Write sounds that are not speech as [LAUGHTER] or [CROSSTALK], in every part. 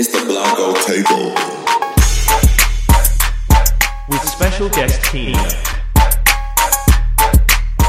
It's the Blanco Takeover. with special guest Kena.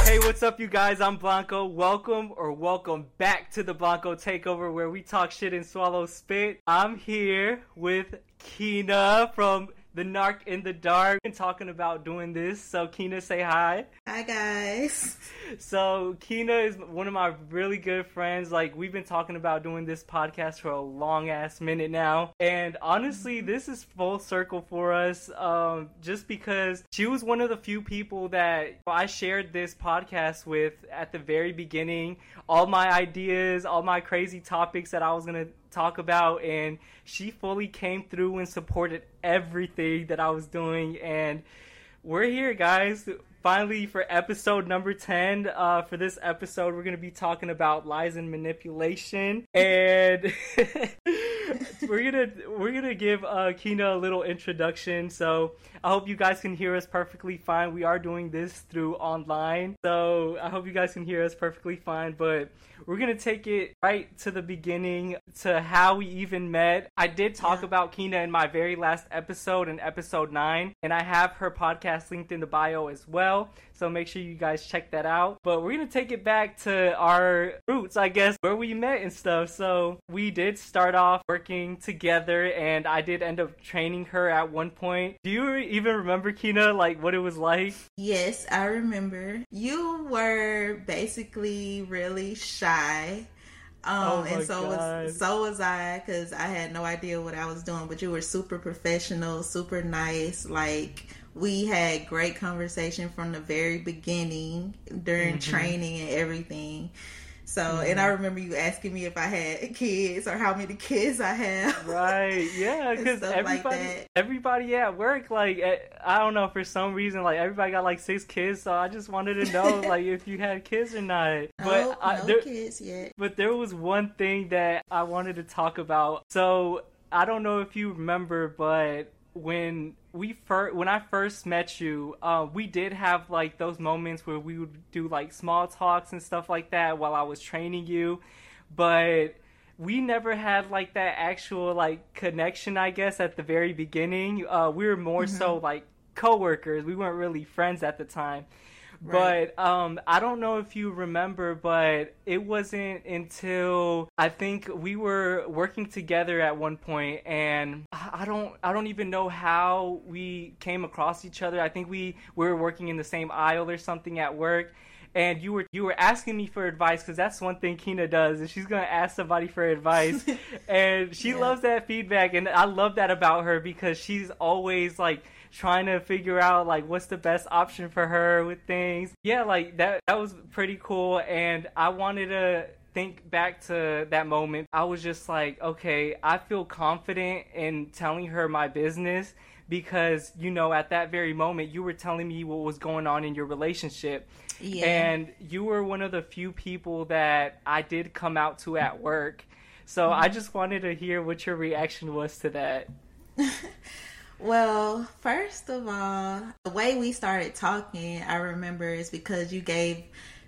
Hey, what's up, you guys? I'm Blanco. Welcome or welcome back to the Blanco Takeover, where we talk shit and swallow spit. I'm here with Kena from the Narc in the Dark and talking about doing this. So, Kena, say hi. Hi guys. [LAUGHS] So, Kena is one of my really good friends. Like, we've been talking about doing this podcast for a long ass minute now. And honestly, this is full circle for us um, just because she was one of the few people that I shared this podcast with at the very beginning. All my ideas, all my crazy topics that I was going to talk about and she fully came through and supported everything that I was doing. And we're here guys finally for episode number 10 uh, for this episode we're going to be talking about lies and manipulation. And [LAUGHS] we're gonna we're gonna give uh, Kena a little introduction so I hope you guys can hear us perfectly fine we are doing this through online so I hope you guys can hear us perfectly fine but we're gonna take it right to the beginning to how we even met. I did talk Yeah. about Kena in my very last episode in episode nine, and I have her podcast linked in the bio as well. So make sure you guys check that out. But we're gonna take it back to our roots, I guess, where we met and stuff. So we did start off working together, and I did end up training her at one point. Do you even remember Kena, like what it was like? Yes, I remember. You were basically really shy. Um, Oh and so God. was so was I because I had no idea what I was doing. But you were super professional, super nice. Like we had great conversation from the very beginning during Mm-hmm. training and everything. So, and I remember you asking me if I had [LAUGHS] kids or how many kids I have. Right, [LAUGHS] yeah, because stuff like everybody, everybody at work, like, eh, I don't know, for some reason, like, everybody got like six kids, so I just wanted to know, [LAUGHS] like, if you had kids or not. But Nope, I, no there, kids yet. but there was one thing that I wanted to talk about. So I don't know if you remember, but when we first when I first met you, uh, we did have like those moments where we would do like small talks and stuff like that while I was training you, but we never had like that actual like connection. I guess at the very beginning, uh, we were more so like coworkers. We weren't really friends at the time. Right. But um, I don't know if you remember, but it wasn't until I think we were working together at one point, and I I don't, I don't even know how we came across each other. I think we, we were working in the same aisle or something at work, and you were you were asking me for advice because that's one thing Kena does, and she's gonna ask somebody for advice, [LAUGHS] and she Yeah. loves that feedback, and I love that about her because she's always like trying to figure out like what's the best option for her with things. Yeah, like that that was pretty cool and I wanted to think back to that moment. I was just like, okay, I feel confident in telling her my business because you know at that very moment you were telling me what was going on in your relationship. Yeah. And you were one of the few people that I did come out to at work. So I just wanted to hear what your reaction was to that. [LAUGHS] Well, first of all, the way we started talking, I remember is because you gave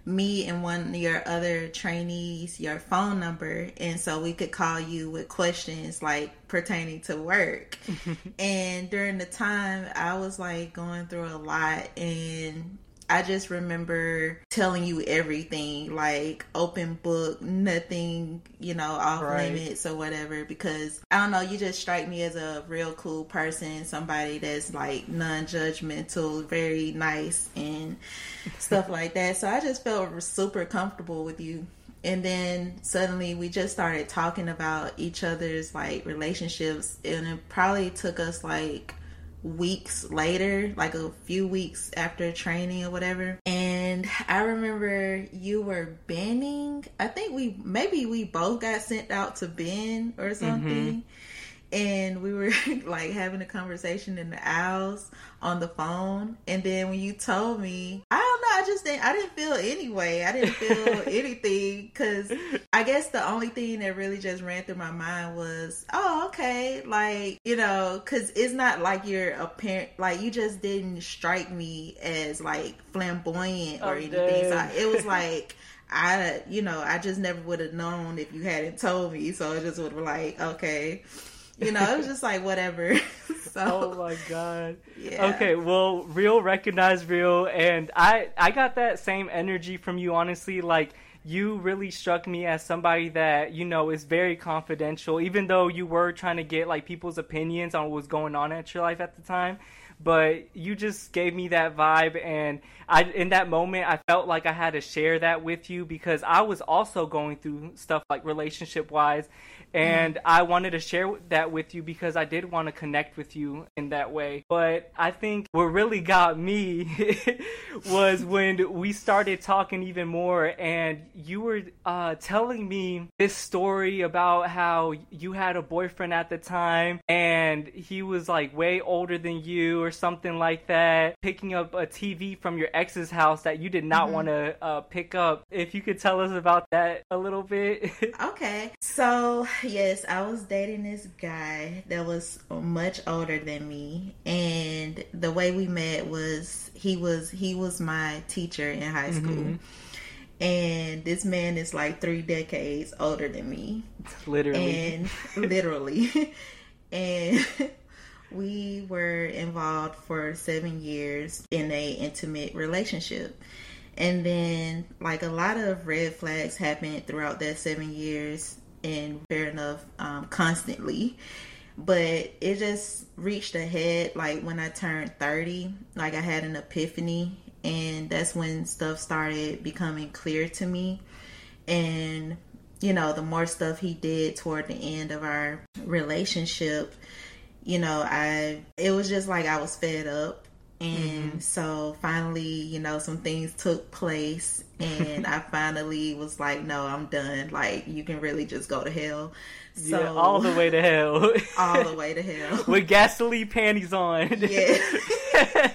me and one of your other trainees your phone number, and so we could call you with questions like pertaining to work. [LAUGHS] and during the time, I was like going through a lot, and I just remember telling you everything, like open book, nothing, you know, off Right. limits or whatever. Because I don't know, you just strike me as a real cool person, somebody that's like non judgmental, very nice, and [LAUGHS] stuff like that. So I just felt super comfortable with you. And then suddenly we just started talking about each other's like relationships, and it probably took us like weeks later, like a few weeks after training or whatever. And I remember you were banning. I think we maybe we both got sent out to Ben or mm-hmm. something. And we were [LAUGHS] like having a conversation in the aisles on the phone. And then when you told me, I don't know, I just didn't, I didn't feel anyway. I didn't feel [LAUGHS] anything because I guess the only thing that really just ran through my mind was, oh, okay, like you know, because it's not like you're a parent, like you just didn't strike me as like flamboyant or Oh, anything. So it was [LAUGHS] like. I, you know, I just never would have known if you hadn't told me. So I just would have like, okay, you know, it was just like whatever. [LAUGHS] so Oh my god. yeah. Okay, well, real recognize real, and I I got that same energy from you. Honestly, like you really struck me as somebody that you know is very confidential, even though you were trying to get like people's opinions on what was going on at your life at the time. But you just gave me that vibe, and I in that moment I felt like I had to share that with you because I was also going through stuff like relationship wise, and I wanted to share that with you because I did want to connect with you in that way. But I think what really got me [LAUGHS] was when we started talking even more, and you were uh, telling me this story about how you had a boyfriend at the time, and he was like way older than you or something like that, picking up a TV from your ex's house that you did not want to uh, pick up. If you could tell us about that a little bit. [LAUGHS] Okay. So, yes, I was dating this guy that was much older than me and the way we met was he was he was my teacher in high mm-hmm. school. And this man is like 3 decades older than me. Literally. and [LAUGHS] literally. [LAUGHS] And [LAUGHS] we were involved for seven years in a intimate relationship. And then like a lot of red flags happened throughout that seven years and fair enough um, constantly. But it just reached a head like when i turned 30 like i had an epiphany and that's when stuff started becoming clear to me. And you know the more stuff he did toward the end of our relationship you know i it was just like i was fed up Mm-hmm. and so finally you know some things took place and i finally was like no i'm done. Like you can really just go to hell. So yeah, all the way to hell. [LAUGHS] all the way to hell. With gasoline panties on. yeah [LAUGHS]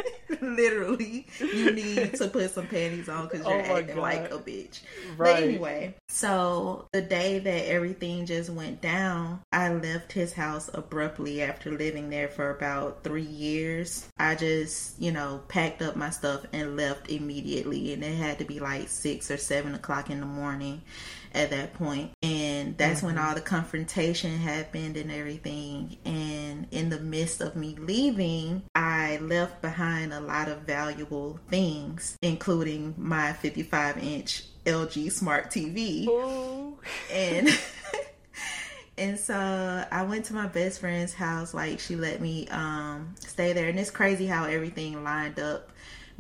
literally you [LAUGHS] need to put some panties on because oh you're Oh acting like a bitch. Right. but anyway so the day that everything just went down i left his house abruptly after living there for about three years. I just you know packed up my stuff and left immediately. And it had to be like six or seven o'clock in the morning at that point. And that's when all the confrontation happened and everything. And in the midst of me leaving i left behind a lot of valuable things including my 55 inch lg smart tv Ooh. and [LAUGHS] [LAUGHS] and so I went to my best friend's house. Like she let me um stay there, and it's crazy how everything lined up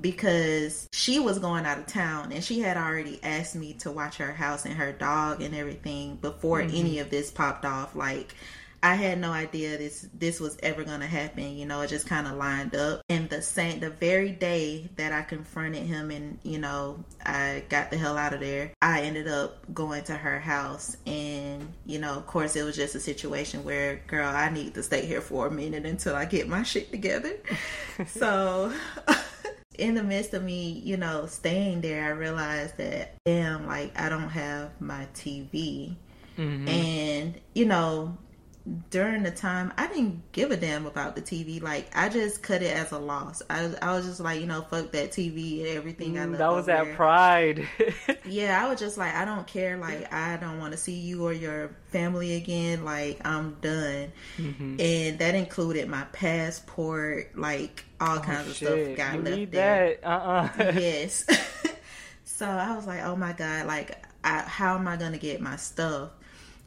because she was going out of town and she had already asked me to watch her house and her dog and everything before mm-hmm. any of this popped off. Like I had no idea this this was ever gonna happen. You know, it just kind of lined up. And the same, the very day that I confronted him, and you know, I got the hell out of there. I ended up going to her house, and you know, of course, it was just a situation where, girl, I need to stay here for a minute until I get my shit together. [LAUGHS] so. [LAUGHS] In the midst of me, you know, staying there, I realized that, damn, like, I don't have my TV. Mhm. And, you know, during the time I didn't give a damn about the TV. Like I just cut it as a loss. I I was just like, you know, fuck that TV and everything. I Mm, left that was that there. pride. [LAUGHS] Yeah, I was just like, I don't care. Like I don't want to see you or your family again. Like I'm done. Mhm. And that included my passport, like all kinds of stuff Oh, got you left need there that. Uh-uh. [LAUGHS] yes. [LAUGHS] so I was like, oh my God, like, I, how am I going to get my stuff?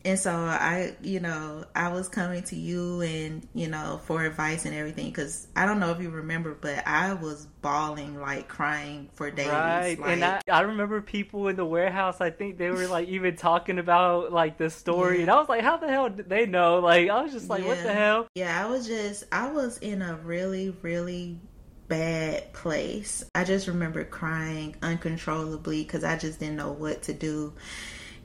And so I, you know, I was coming to you and, you know, for advice and everything. Because I don't know if you remember, but I was bawling, like crying for days. Right, Like, and I, I remember people in the warehouse. I think they were like even talking about like the story, Yeah. and I was like, "How the hell did they know?" Like, I was just like, "What the hell?" Yeah, I was just, I was in a really, really bad place. I just remember crying uncontrollably because I just didn't know what to do.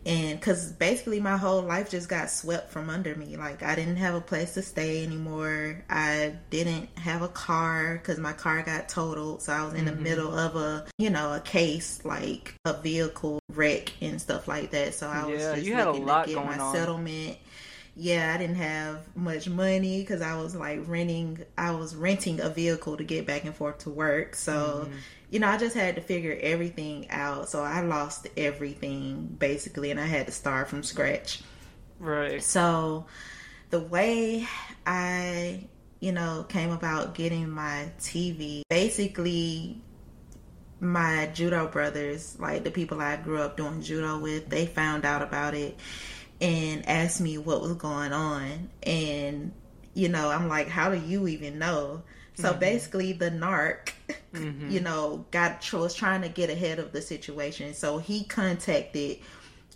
And because basically my whole life just got swept from under me. Like, I didn't have a place to stay anymore. I didn't have a car because my car got totaled. So I was in the middle of a, you know, a case, like a vehicle wreck and stuff like that. So I was Yeah, just you had a looking lot to get going my on. settlement yeah i didn't have much money because i was like renting i was renting a vehicle to get back and forth to work so Mm-hmm. You know i just had to figure everything out so i lost everything basically and i had to start from scratch Right. so the way I, you know, came about getting my TV, basically my judo brothers, like the people I grew up doing judo with, they found out about it and asked me what was going on. And, you know, I'm like, how do you even know? So mm-hmm. basically, the narc, [LAUGHS] mm-hmm. you know, got was trying to get ahead of the situation. So he contacted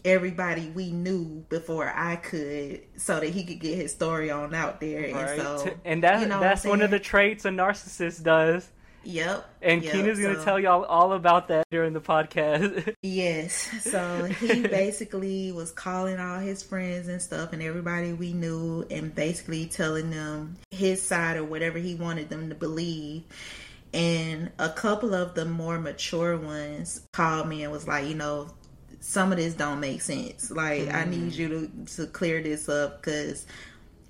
everybody we knew before I could, so that he could get his story on out there. Right. And so, and that, you know that's one of the traits a narcissist does. Yep. And yep. Kena's gonna tell y'all all about that during the podcast. [LAUGHS] yes. So he [LAUGHS] basically was calling all his friends and stuff and everybody we knew and basically telling them his side or whatever he wanted them to believe. And a couple of the more mature ones called me and was like, you know, some of this don't make sense. Like, mm. I need mm. you to to clear this up because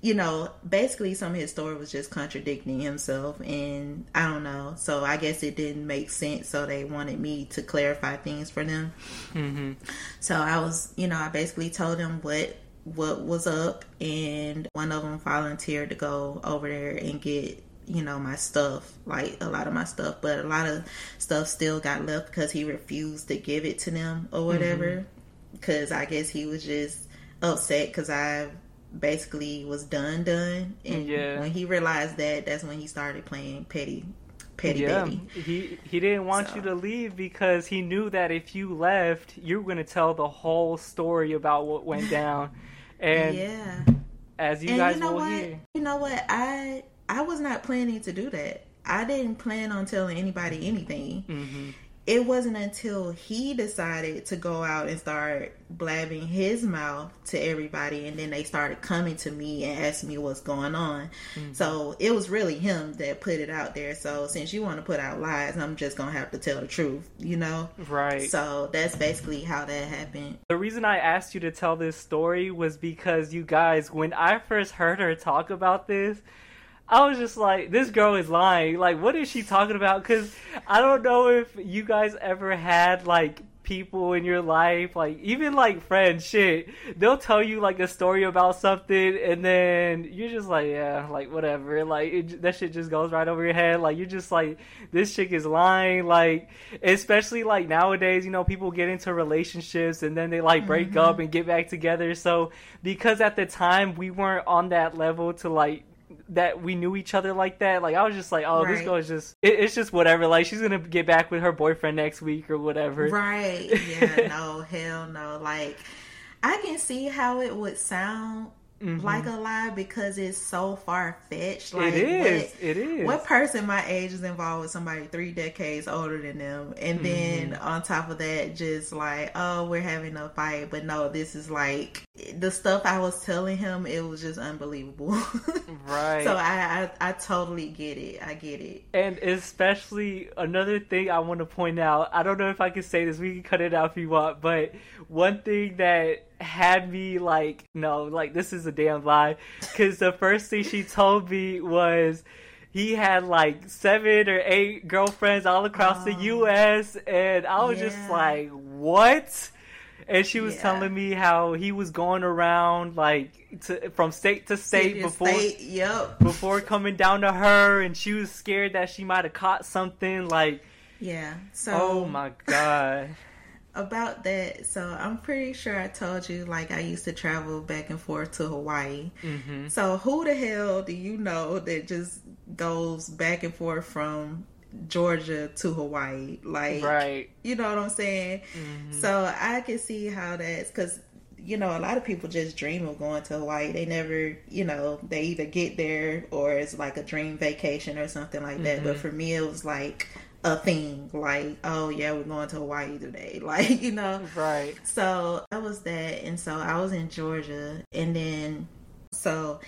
you know, basically some of his story was just contradicting himself and I don't know. So I guess it didn't make sense. So they wanted me to clarify things for them. Mm-hmm. So I was, you know, I basically told them what what was up and one of them volunteered to go over there and get you know my stuff like a lot of my stuff but a lot of stuff still got left because he refused to give it to them or whatever because mm-hmm. i guess he was just upset because i basically was done done and yeah. when he realized that that's when he started playing petty petty yeah. baby he he didn't want so. you to leave because he knew that if you left you were going to tell the whole story about what went [LAUGHS] down and yeah as you and guys you know will what? hear you know what i i was not planning to do that i didn't plan on telling anybody anything mm-hmm it wasn't until he decided to go out and start blabbing his mouth to everybody and then they started coming to me and asking me what's going on. Mm-hmm. so it was really him that put it out there. So since you want to put out lies i'm just gonna have to tell the truth you know? Right. So that's basically how that happened. The reason i asked you to tell this story was because you guys when i first heard her talk about this I was just like, this girl is lying. Like, what is she talking about? Because I don't know if you guys ever had like people in your life, like even like friends, shit. They'll tell you like a story about something, and then you're just like, yeah, like whatever. Like it, that shit just goes right over your head. Like you're just like, this chick is lying. Like especially like nowadays, you know, people get into relationships and then they like break mm-hmm. up and get back together. So because at the time we weren't on that level to like that we knew each other like that. Like I was just like, oh, right. this girl is just it, it's just whatever. Like she's gonna get back with her boyfriend next week or whatever. Right? Yeah. [LAUGHS] no. hell no. Like I can see how it would sound mm-hmm. like a lie because it's so far fetched. Like, it is. What, it is. What person my age is involved with somebody three decades older than them, and mm-hmm. then on top of that, just like, oh, we're having a fight, but no, this is like the stuff I was telling him. It was just unbelievable. [LAUGHS] right. So I, I, I totally get it. I get it. And especially another thing I want to point out. I don't know if I can say this. We can cut it out if you want, but one thing that had me like, no, like this is a damn lie. Because the first thing she told me was he had like seven or eight girlfriends all across oh, the U.S. and I was yeah. just like, what? And she was yeah. telling me how he was going around like to, from state to state City before state, yep. before coming down to her, and she was scared that she might have caught something. Like, yeah. So, oh my god about that, so I'm pretty sure I told you like I used to travel back and forth to Hawaii. Mm-hmm. So who the hell do you know that just goes back and forth from Georgia to Hawaii? Like, right? You know what I'm saying? Mm-hmm. So I can see how that's because you know a lot of people just dream of going to Hawaii. They never, you know, they either get there or it's like a dream vacation or something like that. Mm-hmm. But for me, it was like a thing. Like oh yeah we're going to hawaii today. [LAUGHS] Like you know? Right. So that was that. And so i was in georgia. And then so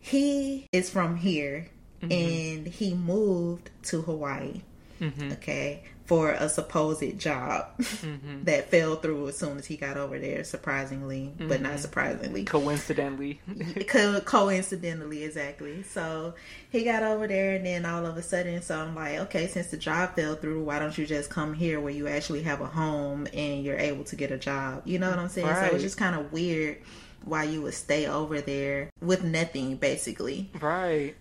he is from here. Mm-hmm. and he moved to hawaii mm-hmm. okay for a supposed job mm-hmm. that fell through as soon as he got over there, surprisingly, mm-hmm. but not mm-hmm. surprisingly. Coincidentally. [LAUGHS] Co- coincidentally, exactly. So he got over there, and then all of a sudden, so I'm like, okay, since the job fell through, why don't you just come here where you actually have a home and you're able to get a job? You know what I'm saying? Right. So it's just kind of weird why you would stay over there with nothing basically. Right.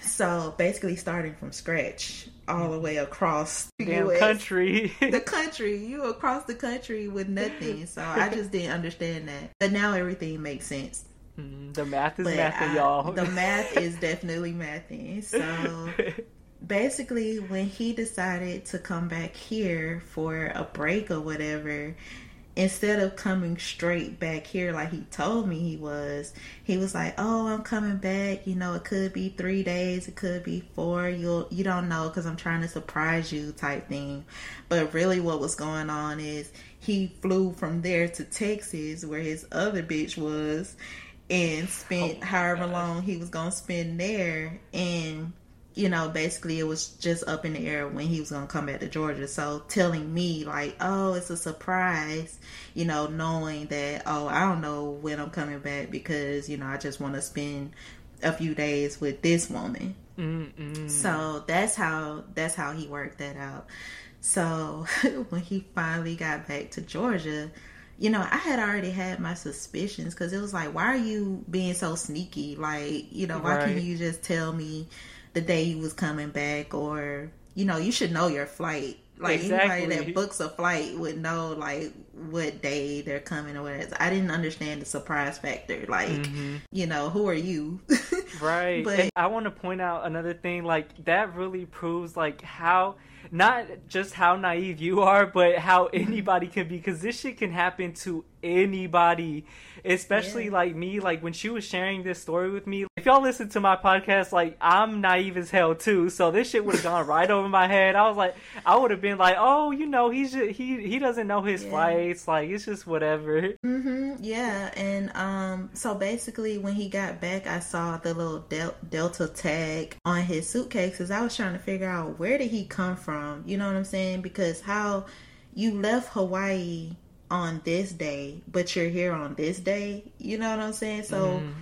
So basically starting from scratch all the way across the Damn US. country. [LAUGHS] the country. You across the country with nothing. So I just didn't understand that. But now everything makes sense. Mm, the math is But mathing, I- y'all. The [LAUGHS] math is definitely mathing. So [LAUGHS] basically, when he decided to come back here for a break or whatever, instead of coming straight back here like he told me he was, he was like, "Oh, I'm coming back. You know, it could be three days, it could be four. You'll you don't know because I'm trying to surprise you," type thing. But really, what was going on is he flew from there to Texas, where his other bitch was, and spent Oh, however gosh. long he was gonna spend there and you know basically it was just up in the air when he was gonna come back to georgia so telling me like oh it's a surprise you know knowing that oh i don't know when i'm coming back because you know i just want to spend a few days with this woman Mm-mm. so that's how that's how he worked that out. So [LAUGHS] when he finally got back to Georgia, you know, I had already had my suspicions because it was like, why are you being so sneaky? Like, you know, why Right. can't you just tell me the day you was coming back, or you know, you should know your flight. Like anybody that books a flight would know like what day they're coming or whatever. I didn't understand the surprise factor. Like, Mhm. you know, who are you? [LAUGHS] Right. But- and I want to point out another thing like that really proves like how not just how naive you are, but how anybody can be cuz this shit can happen to anybody, especially Yeah. like me like when she was sharing this story with me. If y'all listen to my podcast like I'm naive as hell too, so this shit would have gone [LAUGHS] right over my head. I was like I would have been like, "Oh, you know, he's just, he he doesn't know his Yeah. flights, like it's just whatever." hmm yeah, and um, so basically, when he got back, I saw the little del- Delta tag on his suitcase. Cause I was trying to figure out where did he come from. You know what I'm saying? Because how you left Hawaii on this day, but you're here on this day. You know what I'm saying? So. Mhm.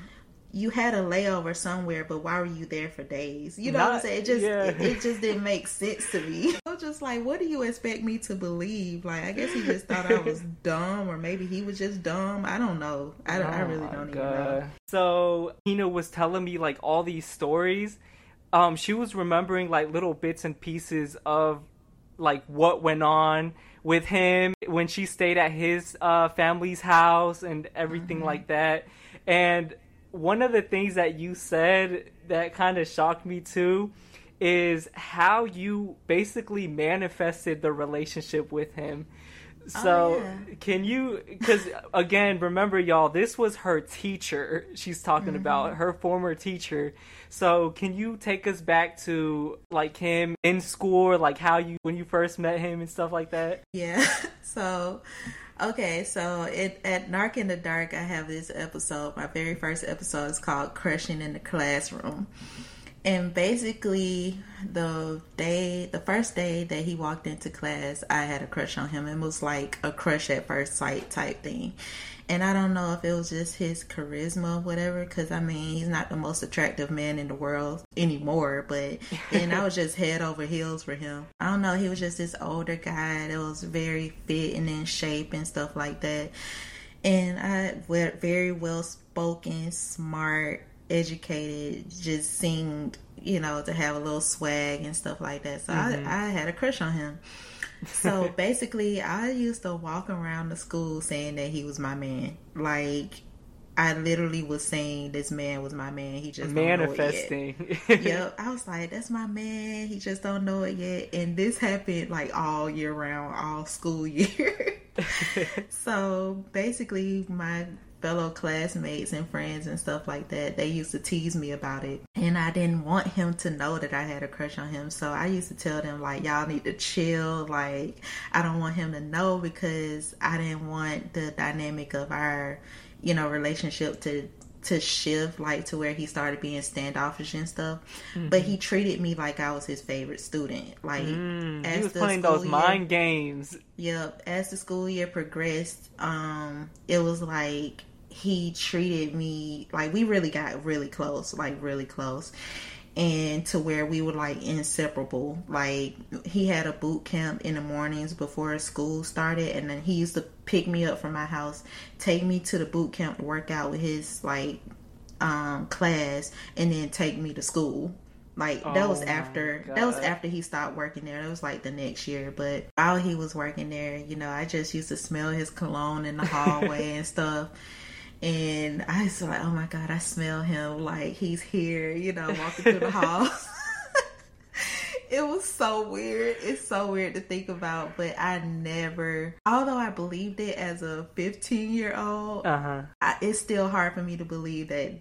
You had a layover somewhere, but why were you there for days? You know what I'm saying? It just yeah. it, it just didn't make sense to me. [LAUGHS] I was just like, what do you expect me to believe? Like, I guess he just thought I was [LAUGHS] dumb, or maybe he was just dumb. I don't know. I don't. I Oh really don't even know. So Kena was telling me like all these stories. Um, she was remembering like little bits and pieces of like what went on with him when she stayed at his uh, family's house and everything Mm-hmm. like that. And one of the things that you said that kind of shocked me too is how you basically manifested the relationship with him. So, Oh, yeah. can you, because again, remember, y'all, this was her teacher she's talking Mm-hmm. about, her former teacher. So, can you take us back to like him in school, like how you, when you first met him and stuff like that? [LAUGHS] Yeah. [LAUGHS] So, okay. So, it, at Narc in the Dark, I have this episode. My very first episode is called Crushing in the Classroom. And basically, the day, the first day that he walked into class, I had a crush on him. It was like a crush at first sight type thing. And I don't know if it was just his charisma or whatever, because I mean, he's not the most attractive man in the world anymore. But then I was just head over heels for him. I don't know, he was just this older guy that was very fit and in shape and stuff like that. And I very well spoken, smart, educated, just seemed, you know, to have a little swag and stuff like that. So I, mm-hmm. I had a crush on him. [LAUGHS] So basically, I used to walk around the school saying that he was my man. Like, I literally was saying this man was my man. He just don't know it yet. Manifesting. Yep, I [LAUGHS] was like, "That's my man." He just don't know it yet, and this happened like all year round, all school [LAUGHS] year. so basically, my fellow classmates and friends and stuff like that, they used to tease me about it, and I didn't want him to know that I had a crush on him. So I used to tell them like, "Y'all need to chill." Like, I don't want him to know because I didn't want the dynamic of our, you know, relationship to to shift like to where he started being standoffish and stuff. But he treated me like I was his favorite student. Like Mm, he was the playing those school mind games. Yep. As the school year progressed, um, it was like he treated me like we really got really close, like really close. and to where we were like inseparable. Like he had a boot camp in the mornings before school started, and then he used to pick me up from my house, take me to the boot camp to work out with his like um, class, and then take me to school. Like that was Oh after that was after he stopped working there. That was like the next year. But while he was working there, you know, I just used to smell his cologne in the hallway and stuff. And I was like, oh my God, I smell him like he's here, you know, walking through the hall. [LAUGHS] [LAUGHS] it was so weird. It's so weird to think about, but I never, although I believed it as a 15 year old, Uh huh. I, it's still hard for me to believe that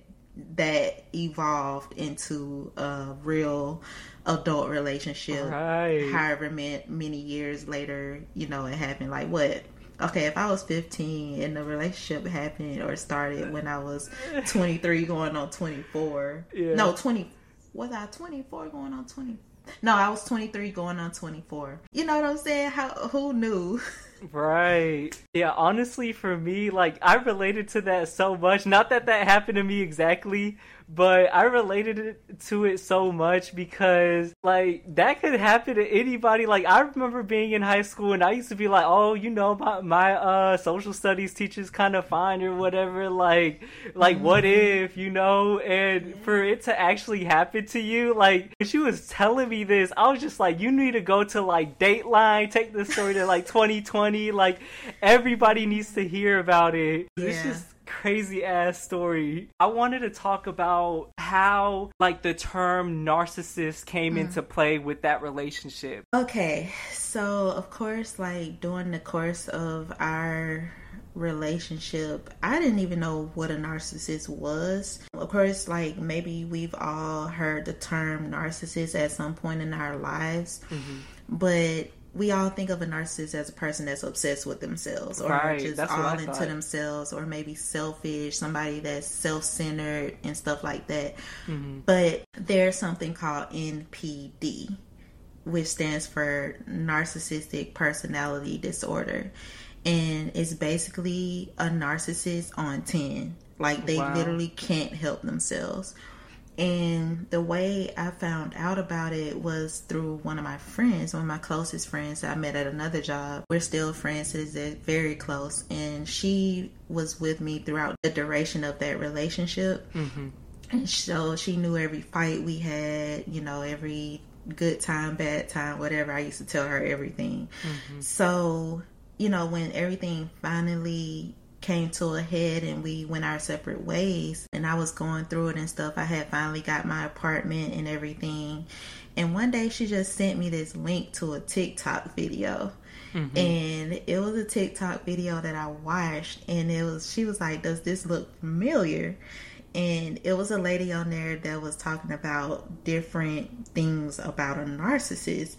that evolved into a real adult relationship Right. however many years later you know it happened like what okay if i was 15 and the relationship happened or started when i was [LAUGHS] 23 going on 24 Yeah. no 20 was i 24 going on 20 no i was 23 going on 24 you know what i'm saying how who knew [LAUGHS] Right. Yeah, honestly, for me, like, I related to that so much. Not that that happened to me exactly, but I related to it so much because, like, that could happen to anybody. Like, I remember being in high school and I used to be like, oh, you know, my, my uh, social studies teacher's kind of fine or whatever. Like, like, what if, you know? And for it to actually happen to you, like, when she was telling me this, I was just like, you need to go to, like, Dateline, take this story to, like, [LAUGHS] 2020. Like, everybody needs to hear about it. It's Yeah. just crazy ass story. I wanted to talk about how like the term narcissist came mm-hmm. into play with that relationship. Okay, so of course, like during the course of our relationship, I didn't even know what a narcissist was. Of course, like maybe we've all heard the term narcissist at some point in our lives, mm-hmm. but we all think of a narcissist as a person that's obsessed with themselves or Right, just that's all into thought. themselves or maybe selfish, somebody that's self centered and stuff like that. Mm-hmm. But there's something called NPD which stands for narcissistic personality disorder. And it's basically a narcissist on 10. Like they Wow. literally can't help themselves. And the way I found out about it was through one of my friends, one of my closest friends that I met at another job. We're still friends, to this very close. And she was with me throughout the duration of that relationship. Mm-hmm. And so she knew every fight we had, you know, every good time, bad time, whatever. I used to tell her everything. Mm-hmm. So, you know, when everything finally came to a head and we went our separate ways and I was going through it and stuff, I had finally got my apartment and everything. And one day she just sent me this link to a TikTok video. Mm-hmm. And it was a TikTok video that I watched and it was she was like, Does this look familiar? and it was a lady on there that was talking about different things about a narcissist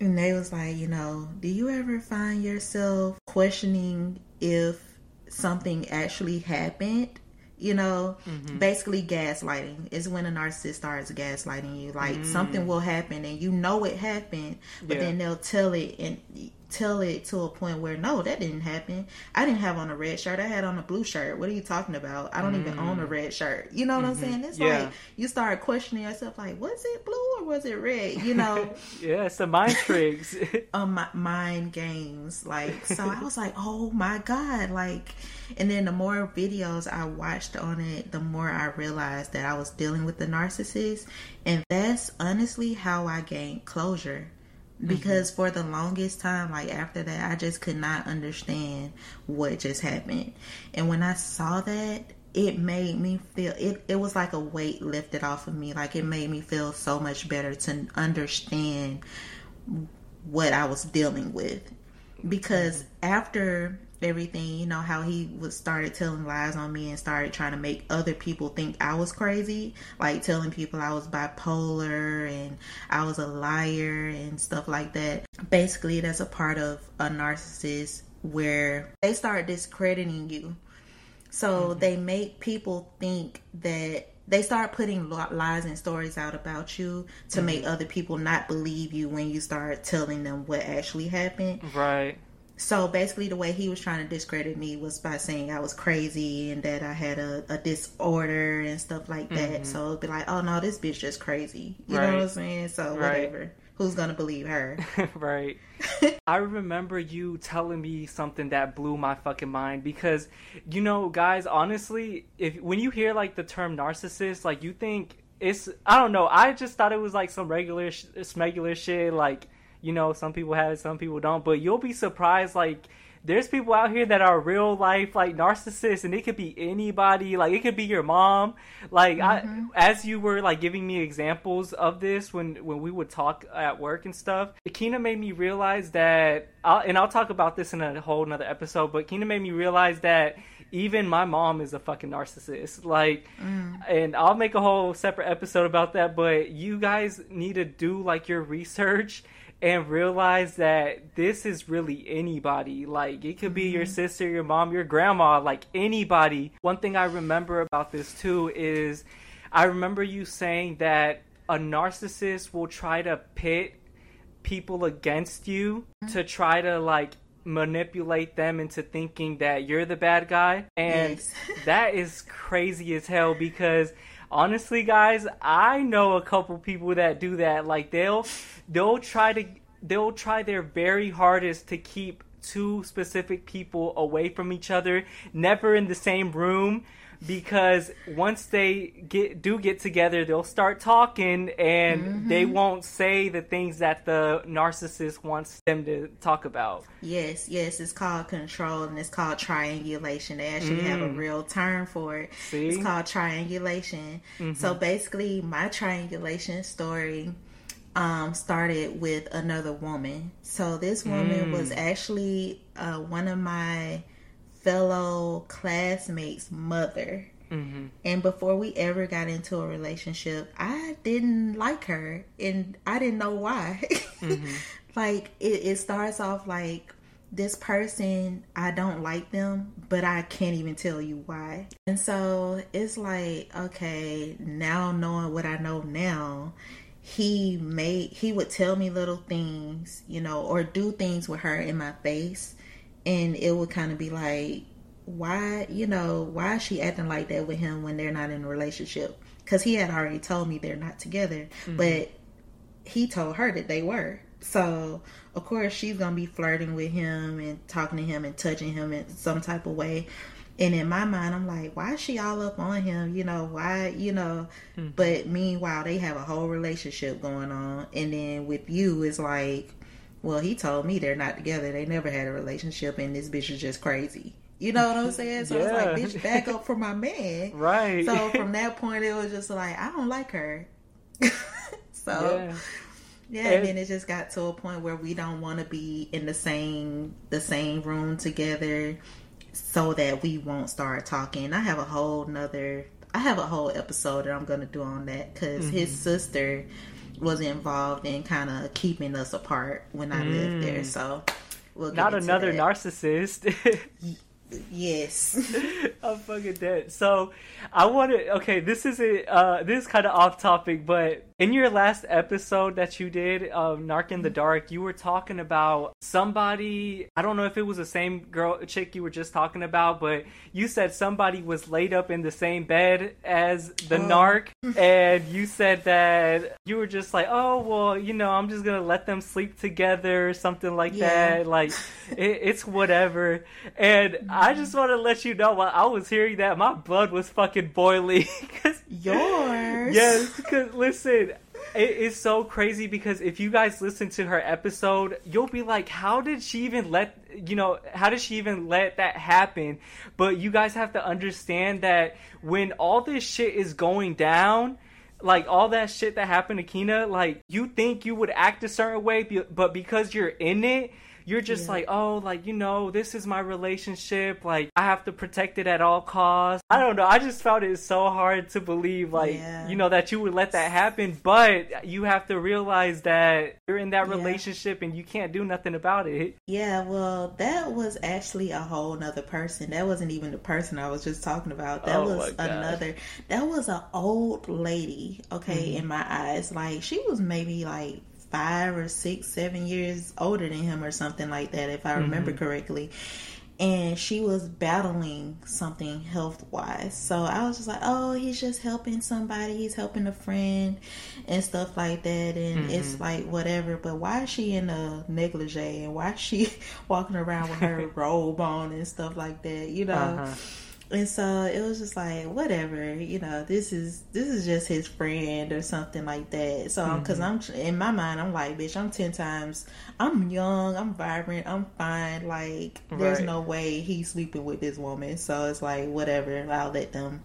and they was like you know do you ever find yourself questioning if something actually happened you know? Mm-hmm. Basically gaslighting is when a narcissist starts gaslighting you. Like something mm. will happen and you know it happened but Yeah. then they'll tell it and tell it to a point where no that didn't happen. I didn't have on a red shirt. I had on a blue shirt. What are you talking about? I don't even own a red shirt. You know what i'm saying? It's Yeah. like you start questioning yourself like was it blue or was it red? You know? [LAUGHS] Yeah, it's the mind [LAUGHS] tricks. um mi- mind games like so i was like oh my god like and then the more videos i watched on it the more i realized that i was dealing with the narcissist and that's honestly how i gained closure Mm-hmm. because for the longest time like after that i just could not understand what just happened. And when i saw that it made me feel it, it was like a weight lifted off of me. Like it made me feel so much better to understand what I was dealing with. Because mm-hmm. after everything, you know, how he was started telling lies on me and started trying to make other people think I was crazy, like telling people I was bipolar and I was a liar and stuff like that. Basically, that's a part of a narcissist where they start discrediting you. So mm-hmm. they make people think that they start putting lies and stories out about you to mm-hmm. make other people not believe you when you start telling them what actually happened. right. So basically, the way he was trying to discredit me was by saying I was crazy and that I had a, a disorder and stuff like that. Mm-hmm. So it'd be like, oh no, this bitch just crazy. You right. know what I'm saying? So right. whatever. Who's gonna believe her? [LAUGHS] right. [LAUGHS] I remember you telling me something that blew my fucking mind because, you know, guys, honestly, if when you hear like the term narcissist, like you think it's I don't know. I just thought it was like some regular, sh- regular shit. Like you know, some people have it, some people don't. But you'll be surprised, like there's people out here that are real life like narcissists and it could be anybody like it could be your mom like mm-hmm. I, as you were like giving me examples of this when when we would talk at work and stuff Kena made me realize that I'll, and I'll talk about this in a whole another episode but Kena made me realize that even my mom is a fucking narcissist like mm. and I'll make a whole separate episode about that but you guys need to do like your research and realize that this is really anybody. Like, it could be your mm-hmm. sister, your mom, your grandma, like anybody. One thing I remember about this too is I remember you saying that a narcissist will try to pit people against you mm-hmm. to try to like manipulate them into thinking that you're the bad guy. And yes. [LAUGHS] that is crazy as hell because honestly guys i know a couple people that do that. Like they'll they'll try to they'll try their very hardest to keep two specific people away from each other never in the same room because once they get do get together, they'll start talking and mm-hmm. they won't say the things that the narcissist wants them to talk about. Yes, yes, it's called control and it's called triangulation. They actually mm. have a mm. real term for it. See? It's called triangulation. Mm-hmm. So basically, my triangulation story um, started with another woman. So this woman mm. was actually uh, one of my fellow classmate's mother. Mm-hmm. And before we ever got into a relationship, I didn't like her, and I didn't know why. mm-hmm. [LAUGHS] Like it, it starts off like this person, I don't like them, but I can't even tell you why. And so it's like, okay, now knowing what I know now, he made he would tell me little things, you know, or do things with her in my face and it would kind of be like why you know why is she acting like that with him when they're not in a relationship? Because he had already told me they're not together mm-hmm. but he told her that they were. So of course she's gonna be flirting with him and talking to him and touching him in some type of way. And in my mind i'm like why is she all up on him? You know why you know? Mm-hmm. but meanwhile they have a whole relationship going on. And then with you it's like well, he told me they're not together. They never had a relationship, and this bitch is just crazy. You know what I'm saying? So yeah. I was like, bitch, back up for my man. [LAUGHS] Right. So from that point, it was just like, I don't like her. [LAUGHS] so. Yeah. Yeah, and, then it just got to a point where we don't want to be in the same the same room together, so that we won't start talking. I have a whole nother I have a whole episode that I'm gonna do on that because mm-hmm. his sister was involved in kind of keeping us apart when I mm. lived there. Mm. So we'll not another narcissist. Yes. [LAUGHS] I'm fucking dead. So I want to. Okay, this is a uh, this is kind of off topic, but in your last episode that you did, of Narc in the Dark, you were talking about somebody. I don't know if it was the same girl chick you were just talking about, but you said somebody was laid up in the same bed as the oh. narc, [LAUGHS] and you said that you were just like, oh well, you know, I'm just gonna let them sleep together, or something like yeah. that. Like [LAUGHS] it, it's whatever. And I just want to let you know while I was hearing that, my blood was fucking boiling. [LAUGHS] Yours? Yes, because listen, it is so crazy because if you guys listen to her episode, you'll be like, how did she even let, you know, how did she even let that happen? But you guys have to understand that when all this shit is going down, like all that shit that happened to Kena, like you think you would act a certain way, but because you're in it, you're just yeah. like, oh, like, you know, this is my relationship. Like, I have to protect it at all costs. I don't know. I just found it so hard to believe, like, yeah. you know, that you would let that happen. But you have to realize that you're in that yeah. relationship and you can't do nothing about it. Yeah, well, that was actually a whole nother person. That wasn't even the person I was just talking about. That oh was another, that was an old lady, okay, mm-hmm. in my eyes. Like, she was maybe like five or six, seven years older than him or something like that, if I remember mm-hmm. correctly and she was battling something health wise. So I was just like, oh, he's just helping somebody, he's helping a friend and stuff like that. And mm-hmm. it's like, whatever. But why is she in a negligee and why is she [LAUGHS] walking around with her [LAUGHS] robe on and stuff like that, you know? Uh-huh and so it was just like whatever you know this is this is just his friend or something like that so because mm-hmm. i'm in my mind i'm like bitch i'm 10 times i'm young i'm vibrant i'm fine like there's no way he's sleeping with this woman so it's like whatever i'll let them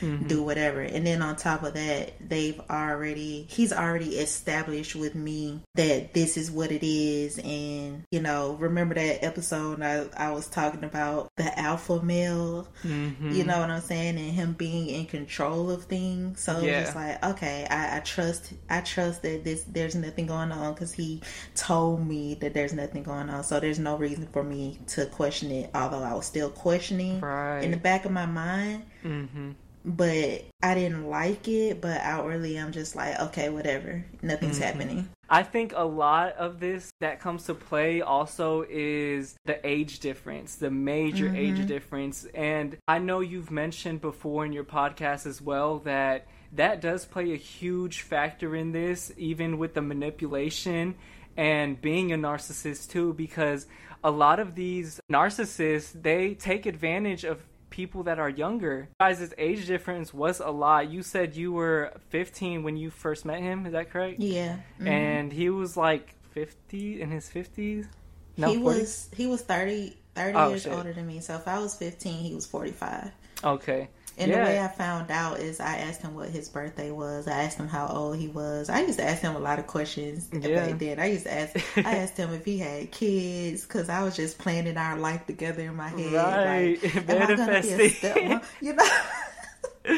mm-hmm. do whatever. And then on top of that, they've already, he's already established with me that this is what it is. And, you know, remember that episode I, I was talking about the alpha male, mm-hmm. You know what I'm saying? And him being in control of things. So yeah. it's like, okay, I, I trust, I trust that this, there's nothing going on because he told me that there's nothing going on. So there's no reason for me to question it, although I was still questioning right. in the back of my mind. Mm-hmm but I didn't like it. But outwardly, I'm just like, okay, whatever. Nothing's mm-hmm. happening. I think a lot of this that comes to play also is the age difference, the major mm-hmm. age difference. And I know you've mentioned before in your podcast as well that that does play a huge factor in this, even with the manipulation and being a narcissist too, because a lot of these narcissists they take advantage of people that are younger. Guys' age difference was a lot. You said you were 15 when you first met him. Is that correct? Yeah. Mm-hmm. And he was like 50 in his 50s. No, he 40? was he was 30 30 oh, years shit. older than me. So if I was 15, he was 45. Okay. And yeah. the way I found out is I asked him what his birthday was. I asked him how old he was. I used to ask him a lot of questions yeah. back then. I used to ask. [LAUGHS] I asked him if he had kids because I was just planning our life together in my head. Right, [LAUGHS] like, manifesting. You know. [LAUGHS] [LAUGHS]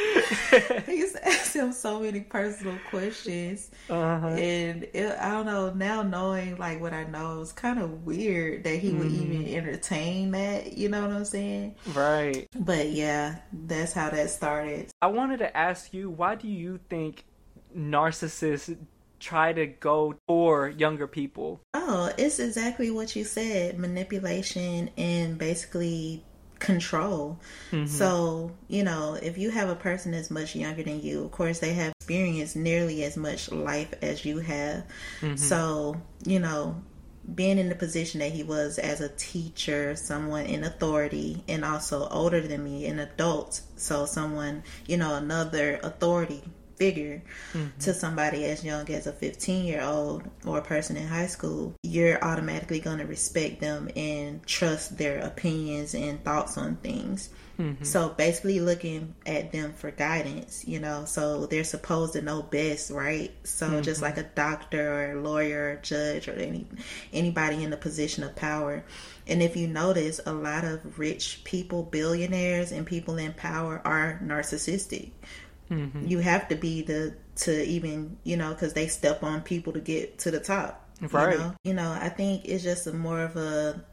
he used to ask him so many personal questions, uh-huh. and it, I don't know. Now knowing like what I know, it's kind of weird that he mm-hmm. would even entertain that. You know what I'm saying? Right. But yeah, that's how that started. I wanted to ask you, why do you think narcissists try to go for younger people? Oh, it's exactly what you said manipulation and basically control. Mm-hmm. So, you know, if you have a person that's much younger than you, of course, they have experienced nearly as much life as you have. Mm-hmm. So, you know, being in the position that he was as a teacher, someone in authority, and also older than me, an adult, so someone, you know, another authority figure mm-hmm. to somebody as young as a 15 year old or a person in high school, you're automatically going to respect them and trust their opinions and thoughts on things. Mm-hmm. So basically, looking at them for guidance, you know, so they're supposed to know best, right? So mm-hmm. just like a doctor or a lawyer or judge or any anybody in a position of power. And if you notice, a lot of rich people, billionaires, and people in power are narcissistic Mm-hmm. You have to be the to even you know because they step on people to get to the top. Right. You know? you know, I think it's just a more of a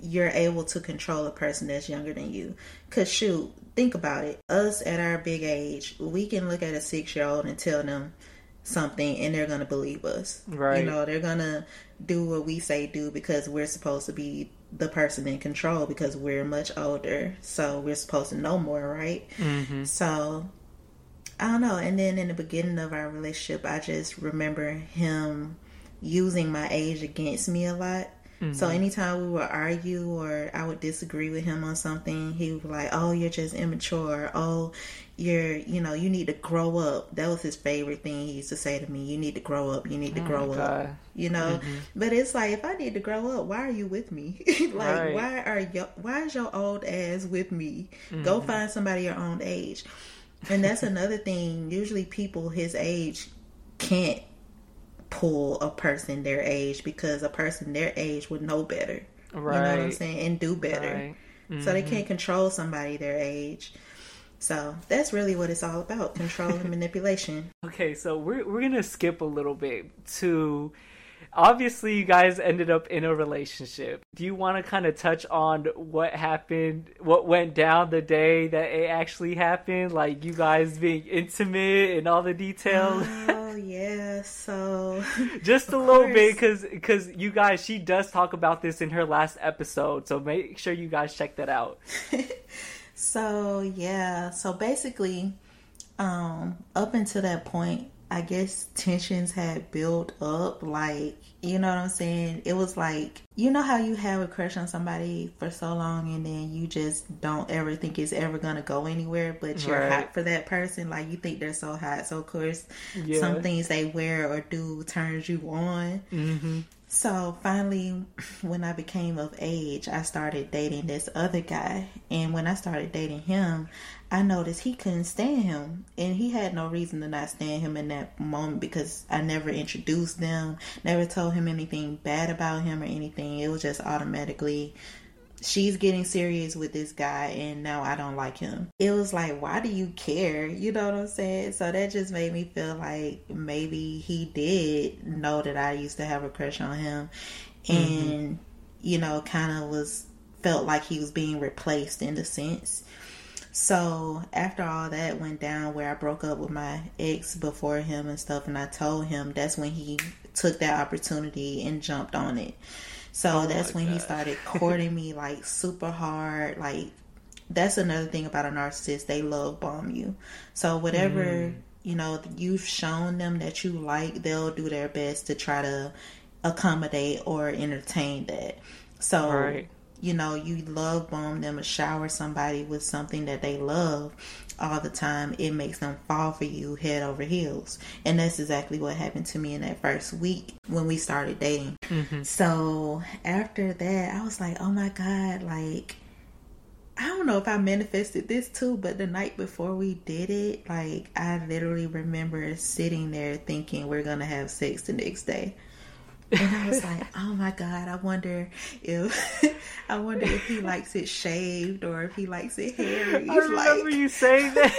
you're able to control a person that's younger than you. Cause shoot, think about it. Us at our big age, we can look at a six year old and tell them something and they're gonna believe us. Right. You know, they're gonna do what we say do because we're supposed to be the person in control because we're much older. So we're supposed to know more, right? Mm-hmm. So I don't know. And then in the beginning of our relationship, I just remember him using my age against me a lot. Mm-hmm. So anytime we would argue or I would disagree with him on something, he would be like, "Oh, you're just immature. Oh, you're, you know, you need to grow up." That was his favorite thing he used to say to me. You need to grow up. You need to oh grow up. You know. Mm-hmm. But it's like, if I need to grow up, why are you with me? [LAUGHS] like, right. why are you? Why is your old ass with me? Mm-hmm. Go find somebody your own age. And that's another thing. Usually, people his age can't pull a person their age because a person their age would know better. Right. You know what I'm saying? And do better. Right. Mm-hmm. So they can't control somebody their age. So that's really what it's all about control and [LAUGHS] manipulation. Okay, so we're, we're going to skip a little bit to obviously you guys ended up in a relationship. Do you want to kind of touch on what happened, what went down the day that it actually happened, like you guys being intimate and all the details? Oh yeah, so [LAUGHS] just a Of little bit because because you guys she does talk about this in her last episode so make sure you guys check that out [LAUGHS] So yeah, so basically, um, up until that point, I guess tensions had built up. Like, you know what I'm saying? It was like, you know how you have a crush on somebody for so long and then you just don't ever think it's ever gonna go anywhere, but you're Right. hot for that person. Like, you think they're so hot. So, of course, Yeah. some things they wear or do turns you on. mm-hmm. So finally, when I became of age, I started dating this other guy. And when I started dating him, I noticed he couldn't stand him. And he had no reason to not stand him in that moment because I never introduced them, never told him anything bad about him or anything. It was just automatically. She's getting serious with this guy, and now I don't like him. It was like, why do you care? You know what I'm saying? So that just made me feel like maybe he did know that I used to have a crush on him, mm-hmm. and you know, kind of was felt like he was being replaced in the sense. So after all that went down, where I broke up with my ex before him and stuff, and I told him that's when he took that opportunity and jumped on it. So Oh that's when he started courting me like super hard. Like that's another thing about a narcissist; they love bomb you. So whatever Mm. you know you've shown them that you like, they'll do their best to try to accommodate or entertain that. So Right. You know, you love bomb them or shower somebody with something that they love all the time, it makes them fall for you head over heels. And that's exactly what happened to me in that first week when we started dating. Mm-hmm. So after that, I was like, oh my God, like, I don't know if I manifested this too, but the night before we did it, like, I literally remember sitting there thinking we're going to have sex the next day. [LAUGHS] And I was like, "Oh my god! I wonder if [LAUGHS] I wonder if he likes it shaved or if he likes it hairy." I remember like, you saying that.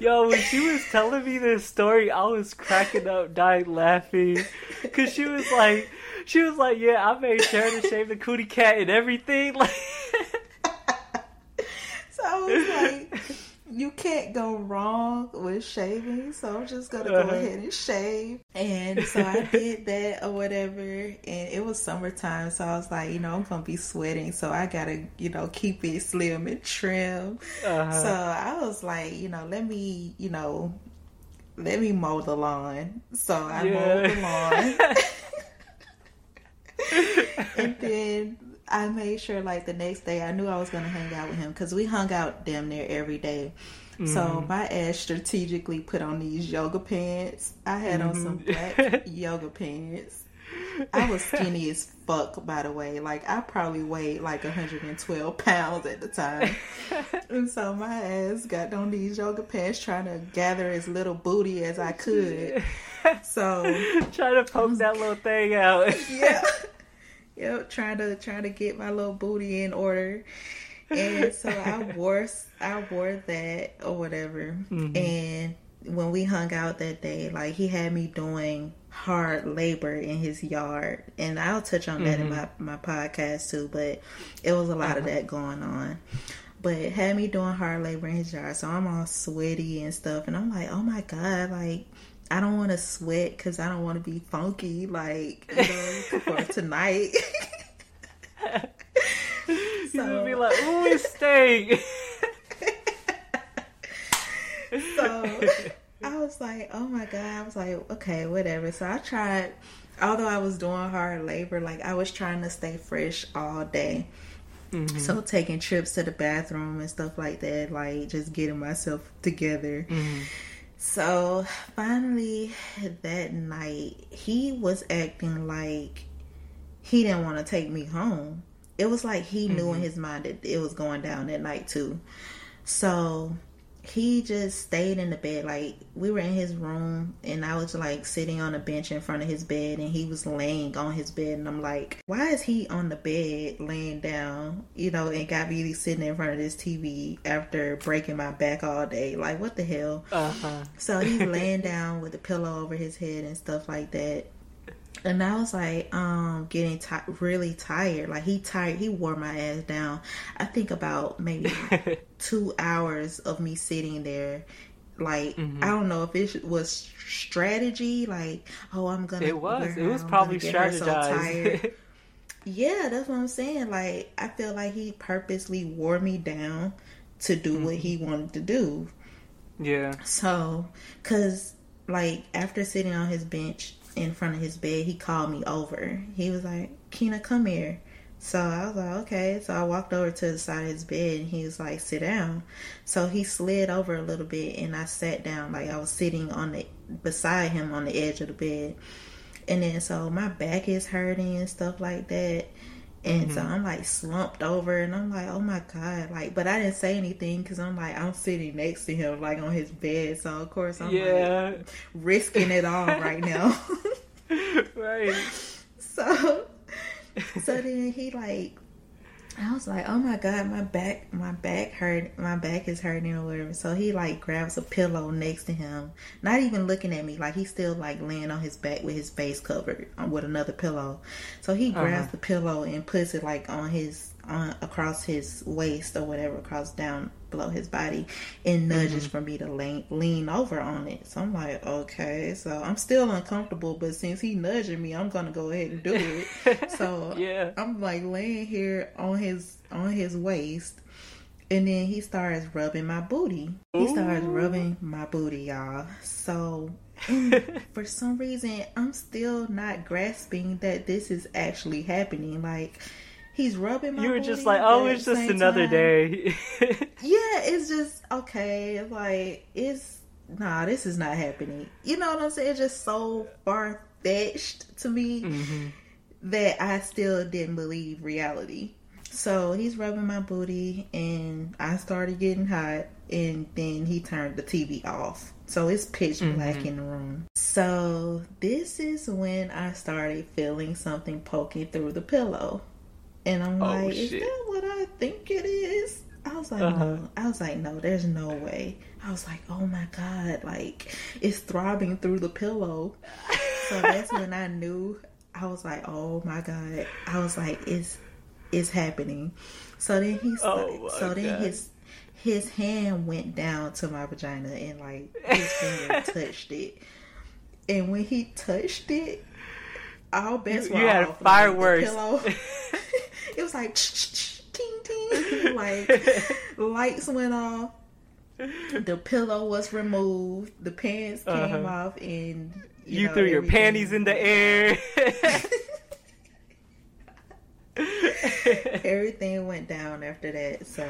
Yo, when she was telling me this story, I was cracking up, dying laughing, cause she was like, she was like, "Yeah, I made sure to shave the cootie cat and everything." [LAUGHS] Like, so I was like, "You can't go wrong with shaving." So I'm just gonna go Uh-huh. ahead and shave. And so I [LAUGHS] did that or whatever. And it was summertime, so I was like, you know, I'm gonna be sweating, so I gotta, you know, keep it slim and trim. uh, So I was like, you know, let me, you know, let me mow the lawn. So I mowed the lawn. [LAUGHS] and then I made sure, like, the next day I knew I was going to hang out with him because we hung out damn near every day. So mm-hmm. my ass strategically put on these yoga pants. I had on some mm-hmm. black [LAUGHS] yoga pants. I was skinny as fuck, by the way. Like I probably weighed like 112 pounds at the time, [LAUGHS] and so my ass got on these yoga pants, trying to gather as little booty as I could. [LAUGHS] So trying to poke that little thing out. yeah, yep, trying to trying to get my little booty in order. And so I [LAUGHS] wore I wore that or whatever. Mm-hmm. And when we hung out that day, like he had me doing hard labor in his yard, and I'll touch on that in mm-hmm. my my podcast too. But it was a lot of uh-huh. that going on. But it had me doing hard labor in his yard, so I'm all sweaty and stuff, and I'm like, oh my god, like. I don't want to sweat because I don't want to be funky, like you know, [LAUGHS] for tonight. [LAUGHS] Gonna be like, "Ooh, staying." [LAUGHS] so I was like, oh my god. I was like, okay, whatever. So I tried. Although I was doing hard labor, like I was trying to stay fresh all day. Mm-hmm. So taking trips to the bathroom and stuff like that, like just getting myself together. Mm-hmm. So finally that night, he was acting like he didn't want to take me home. It was like he knew in mm-hmm. his mind that it was going down that night too. So he just stayed in the bed. Like we were in his room and I was like sitting on a bench in front of his bed and he was laying on his bed and I'm like, why is he on the bed laying down, you know, and got me sitting in front of this TV after breaking my back all day? Like what the hell? Uh-huh. So he's [LAUGHS] laying down with a pillow over his head and stuff like that. And I was like, um, getting ti really tired. Like he tired. He wore my ass down. I think about maybe [LAUGHS] two hours of me sitting there Like I don't know if it was strategy. Like oh, I'm gonna. It was. It was I'm probably her so tired. [LAUGHS] Yeah, that's what I'm saying. Like, I feel like he purposely wore me down to do what he wanted to do. yeah. So, cause like after sitting on his bench in front of his bed, he called me over. He was like, Kena, come here." So I was like, "Okay." So I walked over to the side of his bed, and he was like, "Sit down." So he slid over a little bit, and I sat down. Like I was sitting on the beside him on the edge of the bed, and then so my back is hurting and stuff like that. And so mm-hmm. I'm like slumped over, and I'm like, oh my god, like, but I didn't say anything because I'm like, I'm sitting next to him, like on his bed, so of course I'm like Yeah. risking it all [LAUGHS] right now. right. [LAUGHS] so, so then he like, I was like, oh my god, my back, my back hurt, my back is hurting or whatever. So he like grabs a pillow next to him, not even looking at me, like he's still like laying on his back with his face covered uh, with another pillow. So he grabs Uh-huh. the pillow and puts it like on his on across his waist or whatever, across down below his body, and mm-hmm. nudges for me to lean lean over on it. So I'm like, okay. So I'm still uncomfortable, but since he nudging me, I'm gonna go ahead and do it. [LAUGHS] So Yeah. I'm like laying here on his on his waist, and then he starts rubbing my booty. He starts rubbing my booty, y'all. So [LAUGHS] for some reason, I'm still not grasping that this is actually happening. Like he's rubbing my. You were just like, oh, it's just another time- day. [LAUGHS] Yeah, it's just okay. Like it's nah, this is not happening. You know what I'm saying? It's just so far fetched to me Mhm. that I still didn't believe reality. So he's rubbing my booty, and I started getting hot, and then he turned the TV off. So it's pitch black in the room. So this is when I started feeling something poking through the pillow. And I'm Oh, like, is that what I think it is? I was like, Uh-huh. no. I was like, no, there's no way. I was like, oh my God, like it's throbbing through the pillow. So that's when I [LAUGHS] knew I was like, oh my God. I was like, it's it's happening. So then he Oh so then God. his his hand went down to my vagina and like his finger [LAUGHS] touched it. And when he touched it, all bets You- were you had off. Like, the fireworks. pillow- [LAUGHS] it was like ting ting, [LAUGHS] like lights went off. The pillow was removed. The pants came Uh-huh. off, and you know, threw your everything- panties in the air. [LAUGHS] Everything went down after that. So,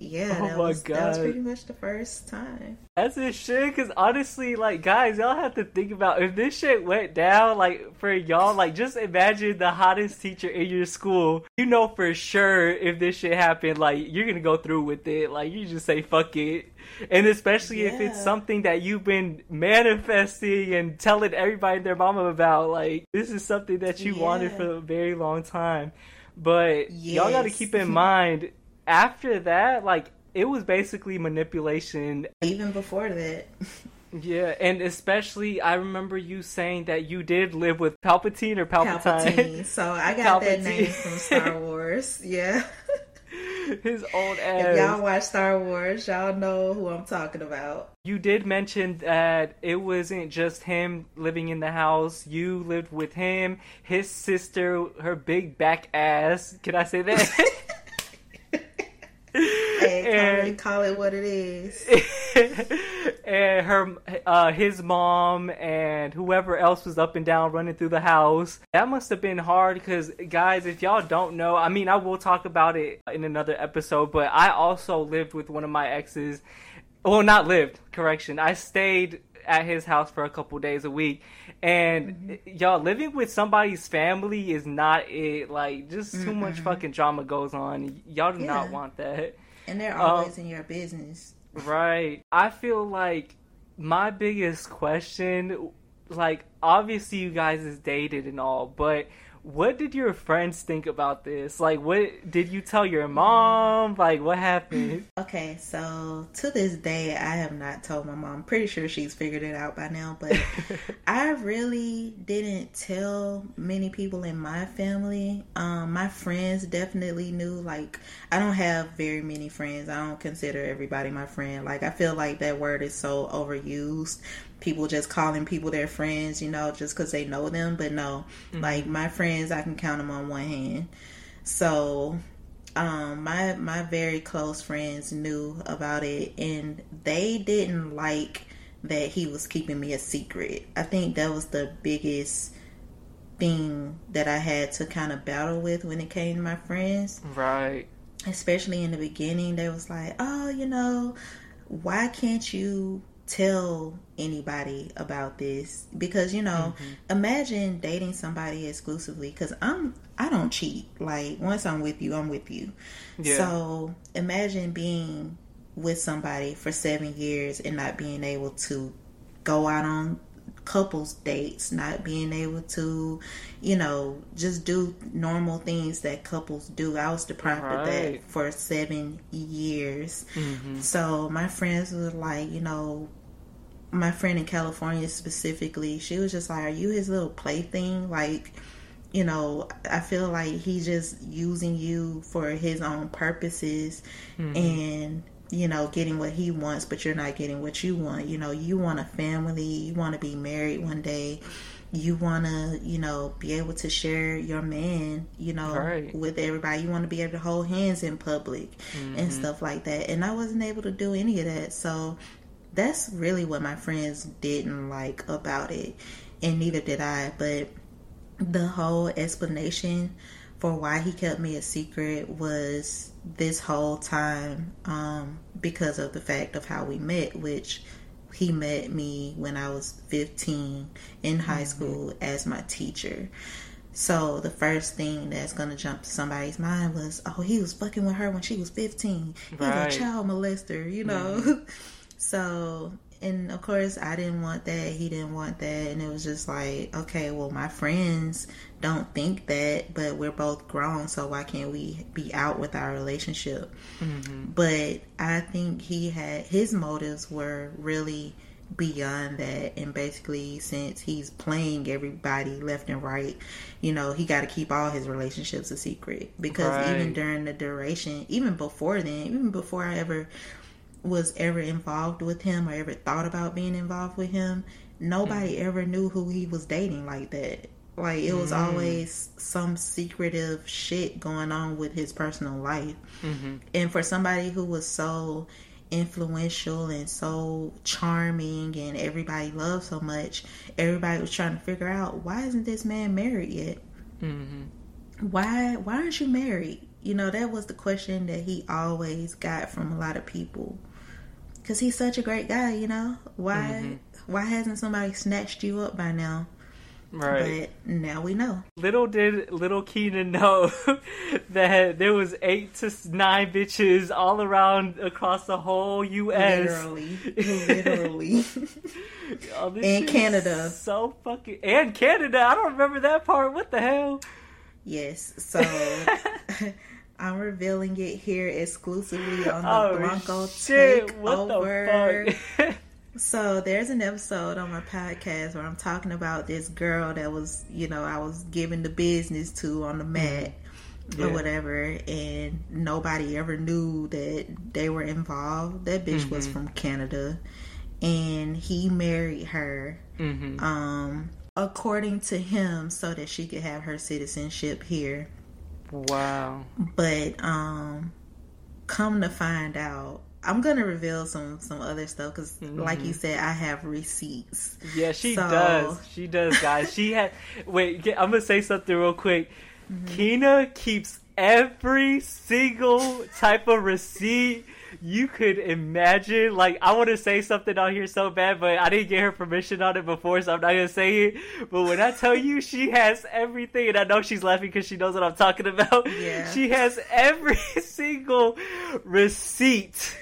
yeah, Oh that, my was, that was pretty much the first time. That's a shit, cause honestly, like guys, y'all have to think about if this shit went down, like for y'all, like just imagine the hottest teacher in your school. You know for sure if this shit happened, like you're gonna go through with it. Like you just say fuck it, and especially if it's something that you've been manifesting and telling everybody their mama about. Like this is something that you wanted for a very long time. But y'all got to keep in [LAUGHS] mind after that, like it was basically manipulation Even before that, yeah, and especially I remember you saying that you did live with Palpatine or Palpatine. Palpatine. [LAUGHS] So I got that Palpatine. name from Star [LAUGHS] Wars. Yeah. [LAUGHS] His old ass. If y'all watch Star Wars, y'all know who I'm talking about. You did mention that it wasn't just him living in the house. You lived with him, his sister, her big back ass. Can I say that? Hey, [LAUGHS] call, And- it, call it what it is. [LAUGHS] and her, uh, his mom, and whoever else was up and down running through the house. That must have been hard because, guys, if y'all don't know, I mean, I will talk about it in another episode, but I also lived with one of my exes. Well, not lived, correction. I stayed at his house for a couple days a week. And y'all living with somebody's family is not it. Like, just too much fucking drama goes on. Y'all do not want that. And they're Um, always in your business. Right. I feel like my biggest question, like, obviously you guys is dated and all, but what did your friends think about this? Like, what did you tell your mom? Like, what happened? Okay, so to this day, I have not told my mom. Pretty sure she's figured it out by now, but [LAUGHS] I really didn't tell many people in my family. Um, my friends definitely knew. Like, I don't have very many friends. I don't consider everybody my friend. Like, I feel like that word is so overused people just calling people their friends, you know, just because they know them. But no, mm-hmm. like my friends, I can count them on one hand. So, um, my my very close friends knew about it, and they didn't like that he was keeping me a secret. I think that was the biggest thing that I had to kind of battle with when it came to my friends. Right. Especially in the beginning, they was like, "Oh, you know, why can't you tell anybody about this because you know mm-hmm. imagine dating somebody exclusively because i'm i don't cheat like once i'm with you i'm with you yeah. so imagine being with somebody for seven years and not being able to go out on couples dates not being able to you know just do normal things that couples do i was deprived right. of that for seven years mm-hmm. so my friends were like you know my friend in California specifically, she was just like, Are you his little plaything? Like, you know, I feel like he's just using you for his own purposes mm-hmm. and, you know, getting what he wants, but you're not getting what you want. You know, you want a family, you want to be married one day. You want to, you know, be able to share your man, you know, right. with everybody. You want to be able to hold hands in public mm-hmm. and stuff like that. And I wasn't able to do any of that. So that's really what my friends didn't like about it, and neither did I. But the whole explanation for why he kept me a secret was this whole time um, because of the fact of how we met, which he met me when I was 15 in high mm-hmm. school as my teacher. So the first thing that's gonna jump to somebody's mind was, oh, he was fucking with her when she was 15. He's right. a child molester, you know. Mm-hmm. [LAUGHS] So, and of course, I didn't want that. He didn't want that. And it was just like, okay, well, my friends don't think that, but we're both grown, so why can't we be out with our relationship? Mm-hmm. But I think he had his motives were really beyond that and basically since he's playing everybody left and right you know he got to keep all his relationships a secret because right. even during the duration even before then even before i ever was ever involved with him or ever thought about being involved with him, nobody mm. ever knew who he was dating like that. Like it was mm. always some secretive shit going on with his personal life. Mm-hmm. And for somebody who was so influential and so charming and everybody loved so much, everybody was trying to figure out why isn't this man married yet? Mm-hmm. Why why aren't you married? You know, that was the question that he always got from a lot of people because he's such a great guy. You know why? Mm-hmm. Why hasn't somebody snatched you up by now? Right. But now we know. Little did little Keenan know [LAUGHS] that there was eight to nine bitches all around across the whole U.S. Literally, [LAUGHS] literally. oh, and Canada. So fucking and Canada. I don't remember that part. What the hell? Yes. [LAUGHS] So I'm revealing it here exclusively [LAUGHS] on the oh, Blanco shit. Takeover. [LAUGHS] so there's an episode on my podcast where I'm talking about this girl that was, you know, I was giving the business to on the mm-hmm. mat. Yeah. or whatever, and nobody ever knew that they were involved. That bitch mm-hmm. was from Canada, and he married her, mm-hmm. um, according to him, so that she could have her citizenship here. Wow. But um come to find out I'm gonna reveal some some other stuff because, mm-hmm. like you said, I have receipts. Yeah, she so... does. She does, guys. she had. Wait, I'm gonna say something real quick. Mm-hmm. Kena keeps every single type of receipt you could imagine. Like, I want to say something on here so bad, but I didn't get her permission on it before, so I'm not gonna say it. But when I tell you she has everything, and I know she's laughing because she knows what I'm talking about. Yeah. She has every [LAUGHS] single receipt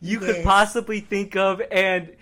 you yes. could possibly think of, and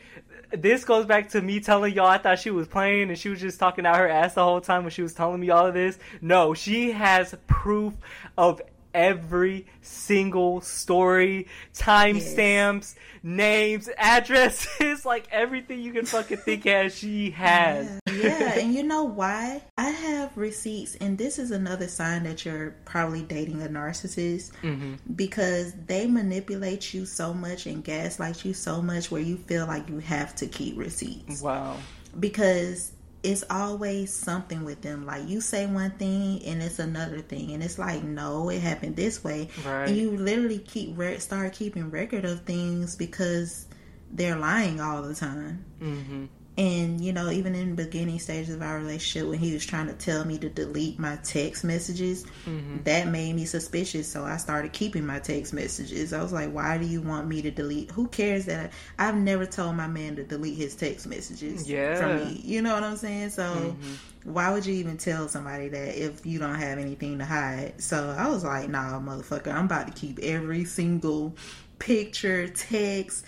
this goes back to me telling y'all I thought she was playing and she was just talking out her ass the whole time when she was telling me all of this. No, she has proof of every single story, timestamps, yes. names, addresses, [LAUGHS] like everything you can fucking think [LAUGHS] of, she has. Yeah. yeah, and you know [LAUGHS] why? I have receipts, and this is another sign that you're probably dating a narcissist mm-hmm. because they manipulate you so much and gaslight you so much where you feel like you have to keep receipts. Wow. Because it's always something with them. Like you say one thing and it's another thing, and it's like, no, it happened this way. Right. And you literally keep re- start keeping record of things because they're lying all the time. Mm-hmm. And you know, even in the beginning stages of our relationship, when he was trying to tell me to delete my text messages, mm-hmm. that made me suspicious. So I started keeping my text messages. I was like, "Why do you want me to delete? Who cares that I, have never told my man to delete his text messages yeah. from me? You know what I'm saying? So." Mm-hmm why would you even tell somebody that if you don't have anything to hide? So I was like, nah, motherfucker, I'm about to keep every single picture, text,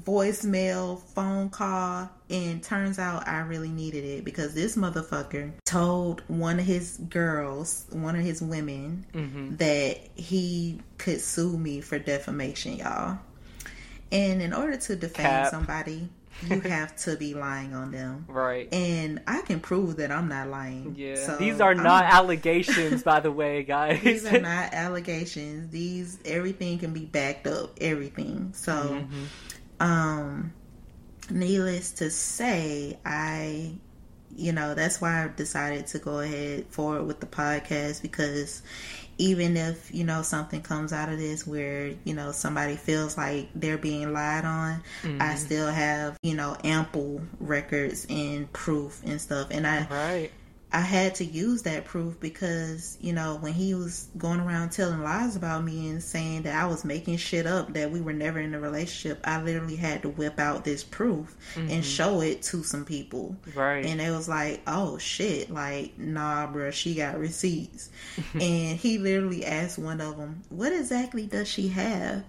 voicemail, phone call, and turns out I really needed it because this motherfucker told one of his girls, one of his women, mm-hmm. that he could sue me for defamation, y'all. And in order to defame Cap. somebody, you [LAUGHS] have to be lying on them. Right. And I can prove that I'm not lying. Yeah. So these are not I'm, [LAUGHS] allegations, by the way, guys. These are [LAUGHS] not allegations. These everything can be backed up. Everything. So mm-hmm. Um, needless to say, I, you know, that's why I decided to go ahead forward with the podcast because even if you know something comes out of this where you know somebody feels like they're being lied on mm-hmm. i still have you know ample records and proof and stuff and i right I had to use that proof because, you know, when he was going around telling lies about me and saying that I was making shit up, that we were never in a relationship, I literally had to whip out this proof mm-hmm. and show it to some people. Right. And it was like, oh shit, like, nah, bro, she got receipts. [LAUGHS] and he literally asked one of them, what exactly does she have?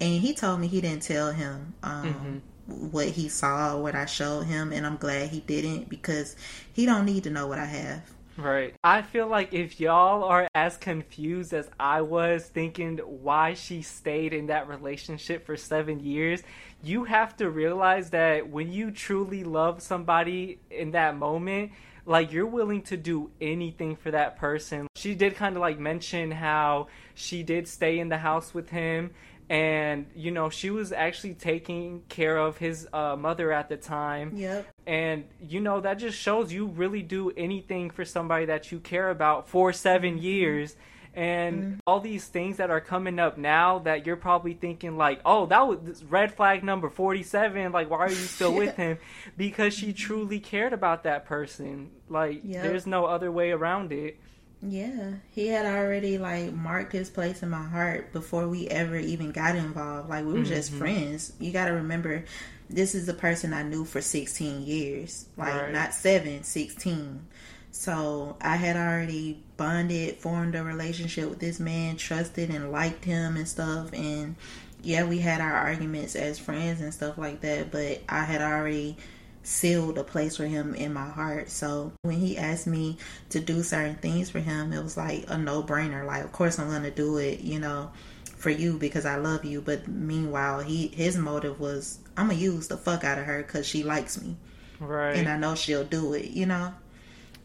And he told me he didn't tell him. Um, mm-hmm what he saw what I showed him and I'm glad he didn't because he don't need to know what I have. Right. I feel like if y'all are as confused as I was thinking why she stayed in that relationship for 7 years, you have to realize that when you truly love somebody in that moment, like you're willing to do anything for that person. She did kind of like mention how she did stay in the house with him and you know she was actually taking care of his uh, mother at the time. Yep. And you know that just shows you really do anything for somebody that you care about for seven mm-hmm. years. And mm-hmm. all these things that are coming up now that you're probably thinking like oh that was red flag number 47 like why are you still with [LAUGHS] him? Because she truly cared about that person. Like yep. there's no other way around it yeah, he had already like marked his place in my heart before we ever even got involved. Like we were mm-hmm. just friends. You got to remember, this is a person I knew for 16 years, like right. not seven, 16. So I had already bonded, formed a relationship with this man, trusted and liked him and stuff. And yeah, we had our arguments as friends and stuff like that. But I had already sealed a place for him in my heart. So when he asked me to do certain things for him, it was like a no brainer. Like, of course, I'm going to do it, you know, for you because I love you. But meanwhile, he his motive was I'm gonna use the fuck out of her because she likes me, right? And I know she'll do it, you know.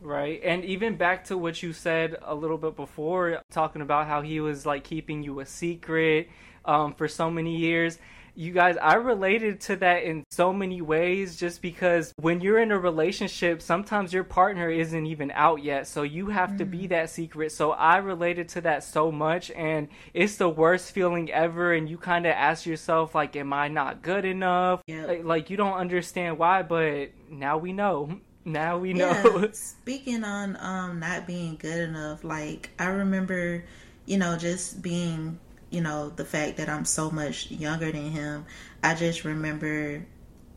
Right. And even back to what you said a little bit before, talking about how he was like keeping you a secret um, for so many years you guys, I related to that in so many ways just because when you're in a relationship, sometimes your partner isn't even out yet. So you have mm. to be mm. that secret. So I related to that so much. And it's the worst feeling ever. And you kind of ask yourself, like, am I not good enough? Yep. Like, like, you don't understand why, but now we know. [LAUGHS] Now we know. Yeah. [LAUGHS] Speaking on um not being good enough, like I remember, you know, just being you know, the fact that I'm so much younger than him, I just remember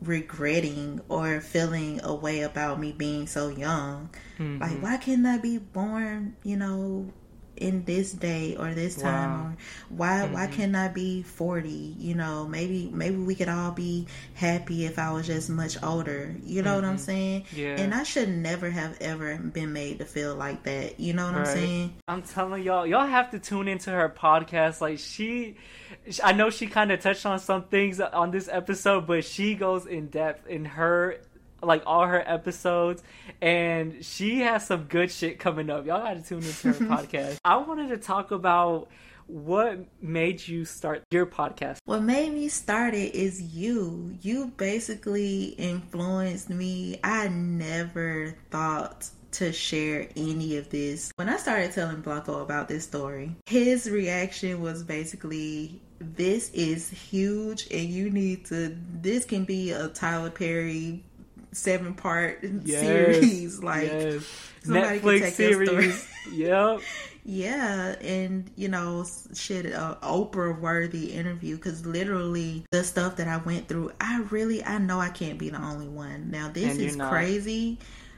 regretting or feeling a way about me being so young. Mm-hmm. Like, why couldn't I be born, you know, in this day or this time Wow. or why why Mhm. can't I be 40 you know maybe maybe we could all be happy if I was just much older you know what I'm Mhm. saying Yeah. and I should never have ever been made to feel like that you know what I'm saying I'm telling y'all, y'all have to tune into her podcast. Like she, I know she kind of touched on some things on this episode, but she goes in depth in her, like all her episodes, and she has some good shit coming up. Y'all got to tune into her [LAUGHS] podcast. I wanted to talk about what made you start your podcast. What made me start it is you. You basically influenced me. I never thought to share any of this. When I started telling Blanco about this story, his reaction was basically this is huge and you need to this can be a Tyler Perry seven part Yes, series [LAUGHS] like yes. somebody can Netflix take story. series. [LAUGHS] yep. Yeah, and you know, shit, a Oprah worthy interview because literally the stuff that I went through, I really, I know I can't be the only one. Now this And is crazy,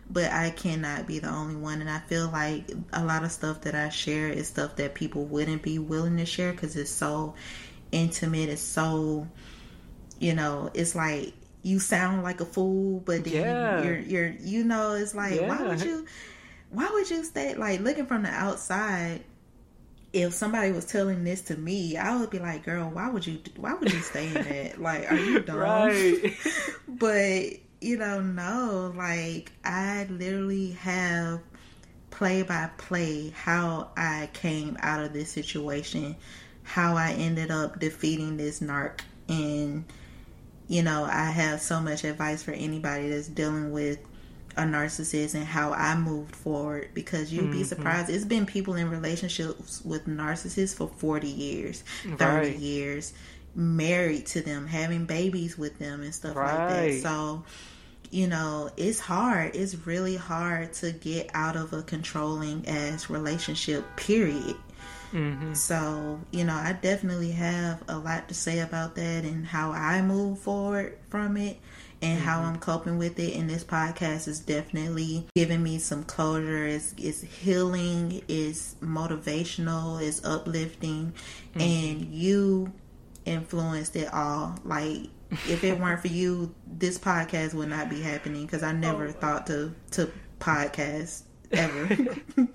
but I cannot be the only one, and I feel like a lot of stuff that I share is stuff that people wouldn't be willing to share because it's so intimate, it's so, you know, it's like you sound like a fool, but then Yeah. you're, you're, you know, it's like why would you? why would you stay like looking from the outside if somebody was telling this to me i would be like girl why would you why would you stay in [LAUGHS] that like are you dumb Right. [LAUGHS] [LAUGHS] but you know no like i literally have play by play how i came out of this situation how i ended up defeating this narc and you know i have so much advice for anybody that's dealing with a narcissist and how I moved forward because you'd be Mhm. surprised. It's been people in relationships with narcissists for 40 years, 30 Right. years, married to them, having babies with them and stuff like that. So, you know, it's hard. It's really hard to get out of a controlling ass relationship, period. Hmm So, you know, I definitely have a lot to say about that and how I move forward from it and how I'm coping with it. And this podcast is definitely giving me some closure. It's, it's healing, it's motivational, it's uplifting. And you influenced it all. Like, if it weren't for you, this podcast would not be happening because I never [LAUGHS] Oh. thought to, to podcast ever. [LAUGHS]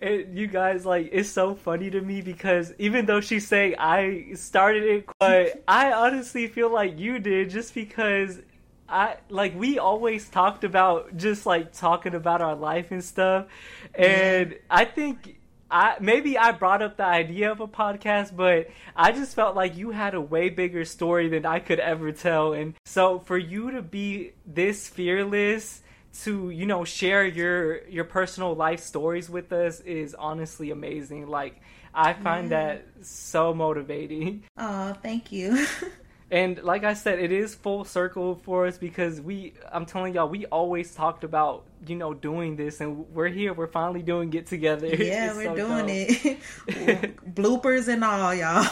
it, you guys like it's so funny to me because even though she's saying I started it, but [LAUGHS] I honestly feel like you did just because I like we always talked about just like talking about our life and stuff, and I think. I maybe I brought up the idea of a podcast, but I just felt like you had a way bigger story than I could ever tell. And so for you to be this fearless to, you know, share your your personal life stories with us is honestly amazing. Like I find that so motivating. oh, thank you. [LAUGHS] And like I said, it is full circle for us because we I'm telling y'all, we always talked about, you know, doing this and we're here, we're finally doing it together. [LAUGHS] Yeah, It's we're so doing dope. it. [LAUGHS] Bloopers and all, y'all.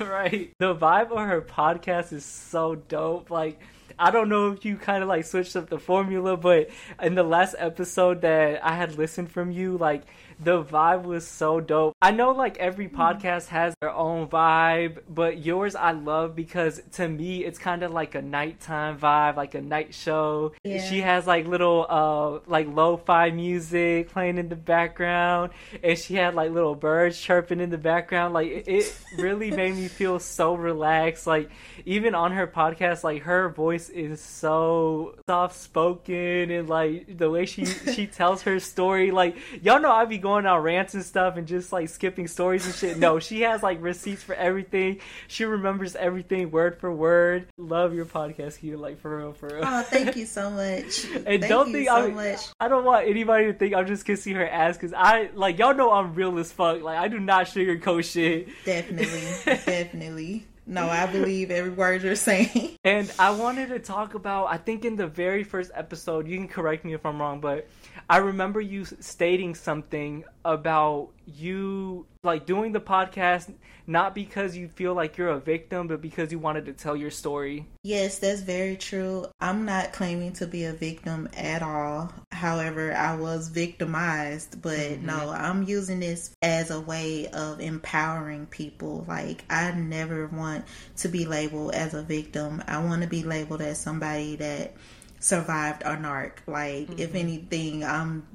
right. The vibe of her podcast is so dope. Like, I don't know if you kind of like switched up the formula, but in the last episode that I had listened from you, like the vibe was so dope. I know like every podcast has their own vibe, but yours I love because to me it's kind of like a nighttime vibe, like a night show. Yeah. She has like little uh like lo-fi music playing in the background and she had like little birds chirping in the background like it, it really [LAUGHS] made me feel so relaxed like even on her podcast like her voice is so soft spoken and like the way she she [LAUGHS] tells her story like y'all know I be going on rants and stuff and just like skipping stories and shit no [LAUGHS] she has like receipts for everything she remembers everything word for word love your podcast Kia, like for real for real Oh, thank you so [LAUGHS] much. and thank don't you think so I'm, much. I don't want anybody to think I'm just kissing her ass because I like y'all know I'm real as fuck. Like I do not sugarcoat shit. Definitely, [LAUGHS] definitely. No, I believe every word you're saying. [LAUGHS] And I wanted to talk about. I think in the very first episode, you can correct me if I'm wrong, but I remember you stating something about you like doing the podcast not because you feel like you're a victim, but because you wanted to tell your story. Yes, that's very true. I'm not claiming to be a victim at all. however, I was victimized, but mm-hmm. no, I'm using this as a way of empowering people. Like, I never want to be labeled as a victim. I want to be labeled as somebody that survived a narc. Like, mm-hmm. if anything, I'm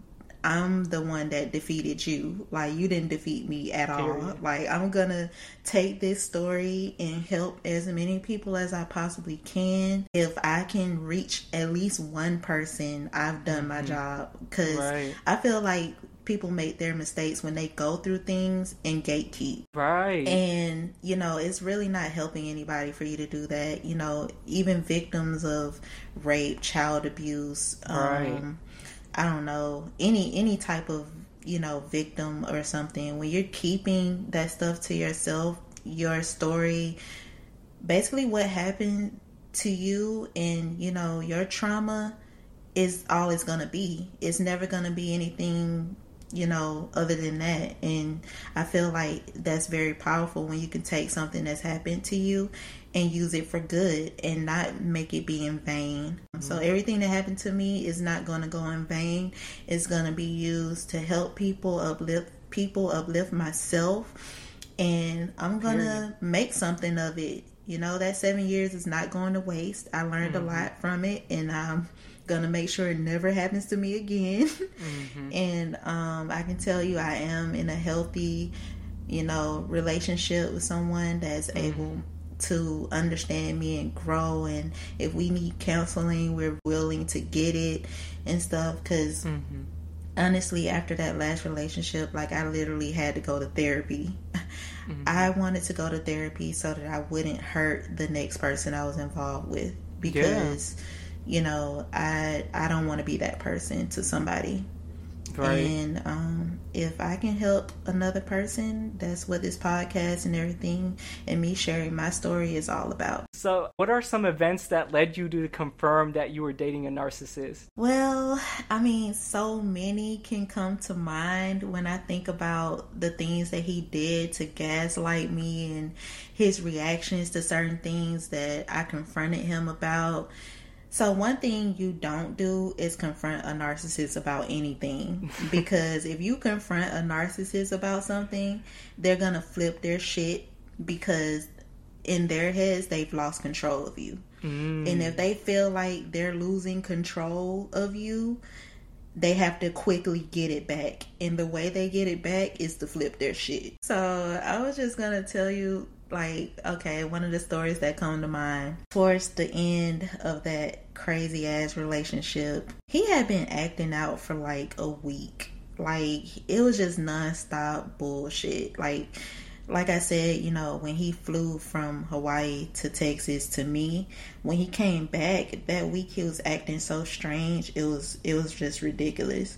I'm the one that defeated you. Like you didn't defeat me at Period. all. Like I'm gonna take this story and help as many people as I possibly can. If I can reach at least one person, I've done mm-hmm. my job. Cause right. I feel like people make their mistakes when they go through things and gatekeep. Right. And, you know, it's really not helping anybody for you to do that. You know, even victims of rape, child abuse, right. I don't know, any any type of, you know, victim or something, when you're keeping that stuff to yourself, your story, basically what happened to you and, you know, your trauma is all it's going to be. It's never going to be anything you know, other than that. And I feel like that's very powerful when you can take something that's happened to you and use it for good and not make it be in vain. Mm-hmm. So everything that happened to me is not going to go in vain. It's going to be used to help people, uplift people, uplift myself. And I'm going to make something of it. You know, that seven years is not going to waste. I learned mm-hmm. a lot from it and I'm gonna make sure it never happens to me again. Mm-hmm. [LAUGHS] and um, I can tell you, I am in a healthy, you know, relationship with someone that's mm-hmm. able to understand me and grow. And if we need counseling, we're willing to get it and stuff. Because mm-hmm. honestly, after that last relationship, like I literally had to go to therapy. [LAUGHS] Mm-hmm. I wanted to go to therapy so that I wouldn't hurt the next person I was involved with because. Yeah you know, I I don't want to be that person to somebody. Right. And um, if I can help another person, that's what this podcast and everything and me sharing my story is all about. So, what are some events that led you to confirm that you were dating a narcissist? Well, I mean, so many can come to mind when I think about the things that he did to gaslight me and his reactions to certain things that I confronted him about so one thing you don't do is confront a narcissist about anything [LAUGHS] because if you confront a narcissist about something, they're going to flip their shit because in their heads they've lost control of you. Mm. And if they feel like they're losing control of you, they have to quickly get it back. And the way they get it back is to flip their shit. So I was just going to tell you like okay one of the stories that come to mind towards the end of that crazy ass relationship he had been acting out for like a week like it was just nonstop bullshit like like I said, you know, when he flew from Hawaii to Texas to me, when he came back that week he was acting so strange. It was it was just ridiculous.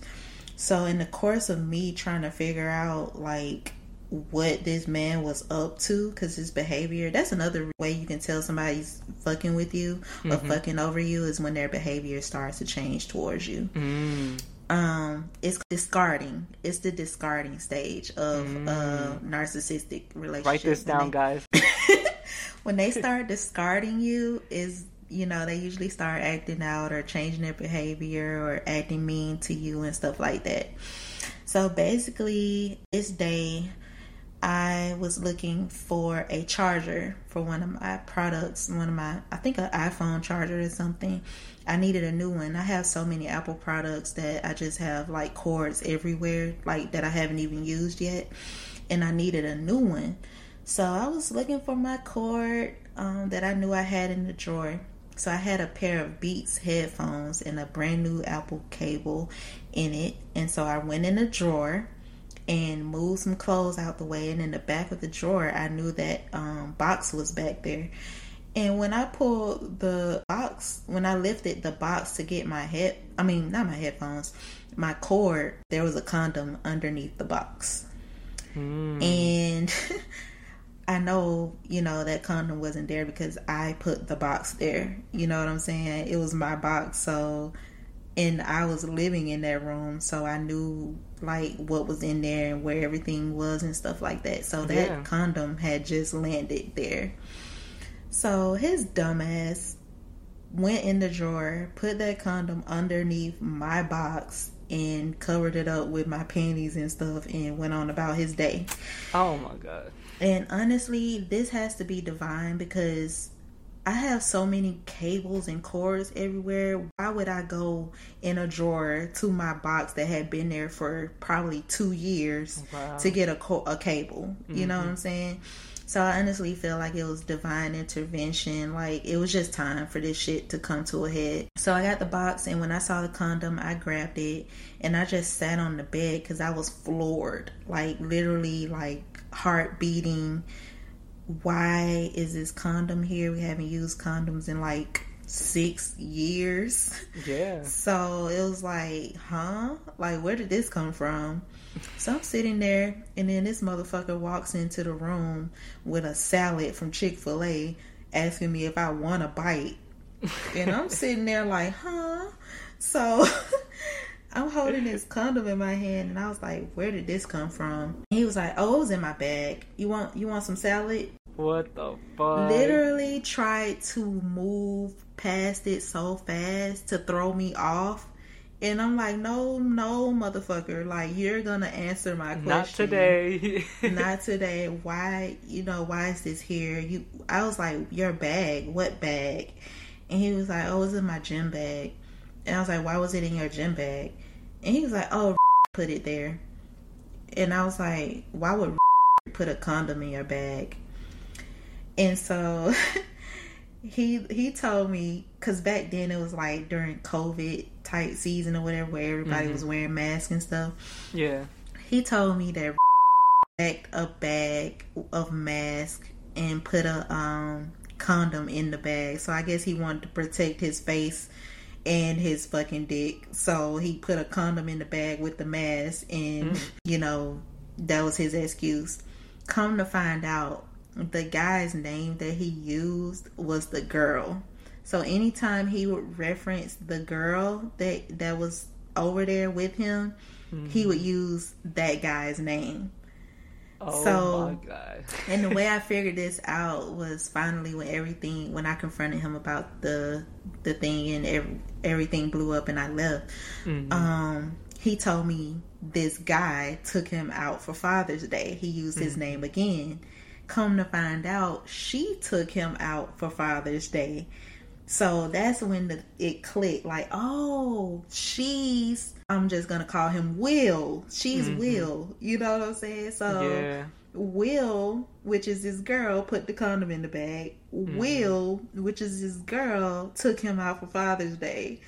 So in the course of me trying to figure out like what this man was up to because his behavior that's another way you can tell somebody's fucking with you or mm-hmm. fucking over you is when their behavior starts to change towards you mm. um it's discarding it's the discarding stage of mm. a narcissistic relationship write this down they, guys [LAUGHS] when they [LAUGHS] start discarding you is you know they usually start acting out or changing their behavior or acting mean to you and stuff like that so basically this day I was looking for a charger for one of my products, one of my, I think an iPhone charger or something. I needed a new one. I have so many Apple products that I just have like cords everywhere, like that I haven't even used yet. And I needed a new one. So I was looking for my cord um, that I knew I had in the drawer. So I had a pair of Beats headphones and a brand new Apple cable in it. And so I went in the drawer and moved some clothes out the way. And in the back of the drawer, I knew that um, box was back there. And when I pulled the box, when I lifted the box to get my head, I mean, not my headphones, my cord, there was a condom underneath the box. Mm. And [LAUGHS] I know, you know, that condom wasn't there because I put the box there. You know what I'm saying? It was my box. So and I was living in that room, so I knew like what was in there and where everything was and stuff like that. So that yeah. condom had just landed there. So his dumbass went in the drawer, put that condom underneath my box, and covered it up with my panties and stuff, and went on about his day. Oh my god. And honestly, this has to be divine because I have so many cables and cords everywhere. Why would I go in a drawer to my box that had been there for probably two years Wow. to get a co- a cable? You know what Mm-hmm. I'm saying? So I honestly feel like it was divine intervention. Like it was just time for this shit to come to a head. So I got the box, and when I saw the condom, I grabbed it and I just sat on the bed because I was floored. Like literally, like heart beating why is this condom here? We haven't used condoms in like six years. Yeah. [LAUGHS] So it was like, huh? Like, where did this come from? So I'm sitting there, and then this motherfucker walks into the room with a salad from Chick fil A asking me if I want a bite. And I'm [LAUGHS] sitting there like, huh? So [LAUGHS] I'm holding this condom in my hand, and I was like, where did this come from? He was like, oh, it was in my bag. You want you want some salad? What the fuck? literally tried to move past it so fast to throw me off. And I'm like, no, no, motherfucker. Like, you're going to answer my question. Not today. [LAUGHS] Not today. Why, you know, why is this here? You, I was like, your bag. What bag? And he was like, oh, it's in my gym bag. And I was like, why was it in your gym bag? And he was like, oh, [LAUGHS] put it there. And I was like, why would [LAUGHS] put a condom in your bag? And so [LAUGHS] he he told me because back then it was like during COVID type season or whatever, where everybody Mhm. was wearing masks and stuff. yeah. He told me that [LAUGHS] packed a bag of mask and put a um condom in the bag. So I guess he wanted to protect his face and his fucking dick. So he put a condom in the bag with the mask and you know, that was his excuse. Come to find out the guy's name that he used was the girl. So anytime he would reference the girl that that was over there with him, he would use that guy's name. Oh So- my god. And the way I [LAUGHS] figured this out was finally when everything when I confronted him about the the thing and every, everything blew up and I left. Mhm. Um, he told me this guy took him out for Father's Day. He used his name again. Come to find out, she took him out for Father's Day. So that's when the, it clicked. Like, oh, she's. I'm just gonna call him Will. She's mm-hmm. Will. You know what I'm saying? So yeah. Will, which is this girl, put the condom in the bag. Mm-hmm. Will, which is this girl, took him out for Father's Day.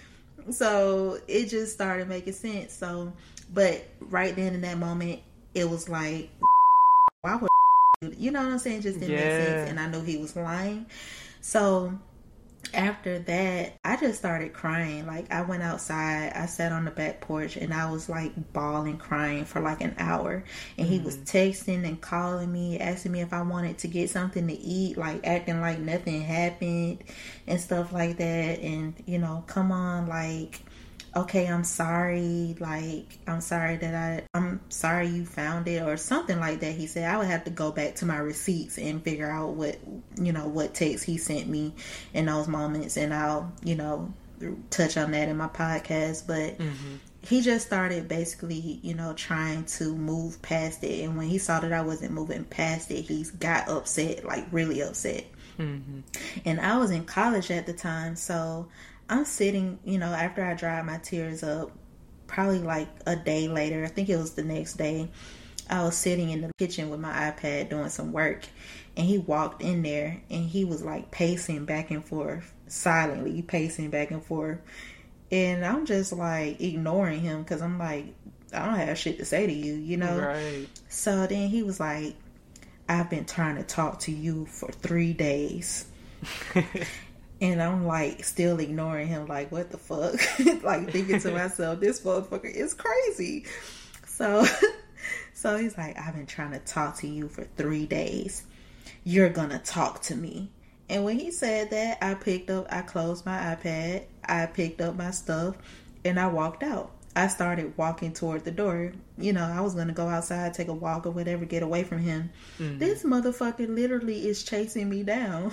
So it just started making sense. So, but right then in that moment, it was like, why would you know what I'm saying? Just didn't make sense, and I knew he was lying. So after that, I just started crying. Like I went outside, I sat on the back porch, and I was like bawling, crying for like an hour. And he was mm-hmm. texting and calling me, asking me if I wanted to get something to eat, like acting like nothing happened and stuff like that. And you know, come on, like okay, I'm sorry, like I'm sorry that I I'm sorry you found it or something like that. He said. I would have to go back to my receipts and figure out what you know what text he sent me in those moments and I'll, you know, touch on that in my podcast, but he just started basically, you know, trying to move past it and when he saw that I wasn't moving past it, he got upset, like really upset. Hmm and I was in college at the time, so I'm sitting, you know, after I dried my tears up, probably like a day later, I think it was the next day, I was sitting in the kitchen with my iPad doing some work, and he walked in there and he was like pacing back and forth, silently pacing back and forth. And I'm just like ignoring him because I'm like, I don't have shit to say to you, you know? Right. So then he was like, I've been trying to talk to you for three days. [LAUGHS] And I'm like still ignoring him, like, what the fuck? [LAUGHS] like thinking to [LAUGHS] myself, this motherfucker is crazy. So [LAUGHS] so he's like, I've been trying to talk to you for three days. You're gonna talk to me. And when he said that, I picked up I closed my iPad, I picked up my stuff, and I walked out. I started walking toward the door. You know, I was gonna go outside, take a walk or whatever, get away from him. Mm-hmm. This motherfucker literally is chasing me down.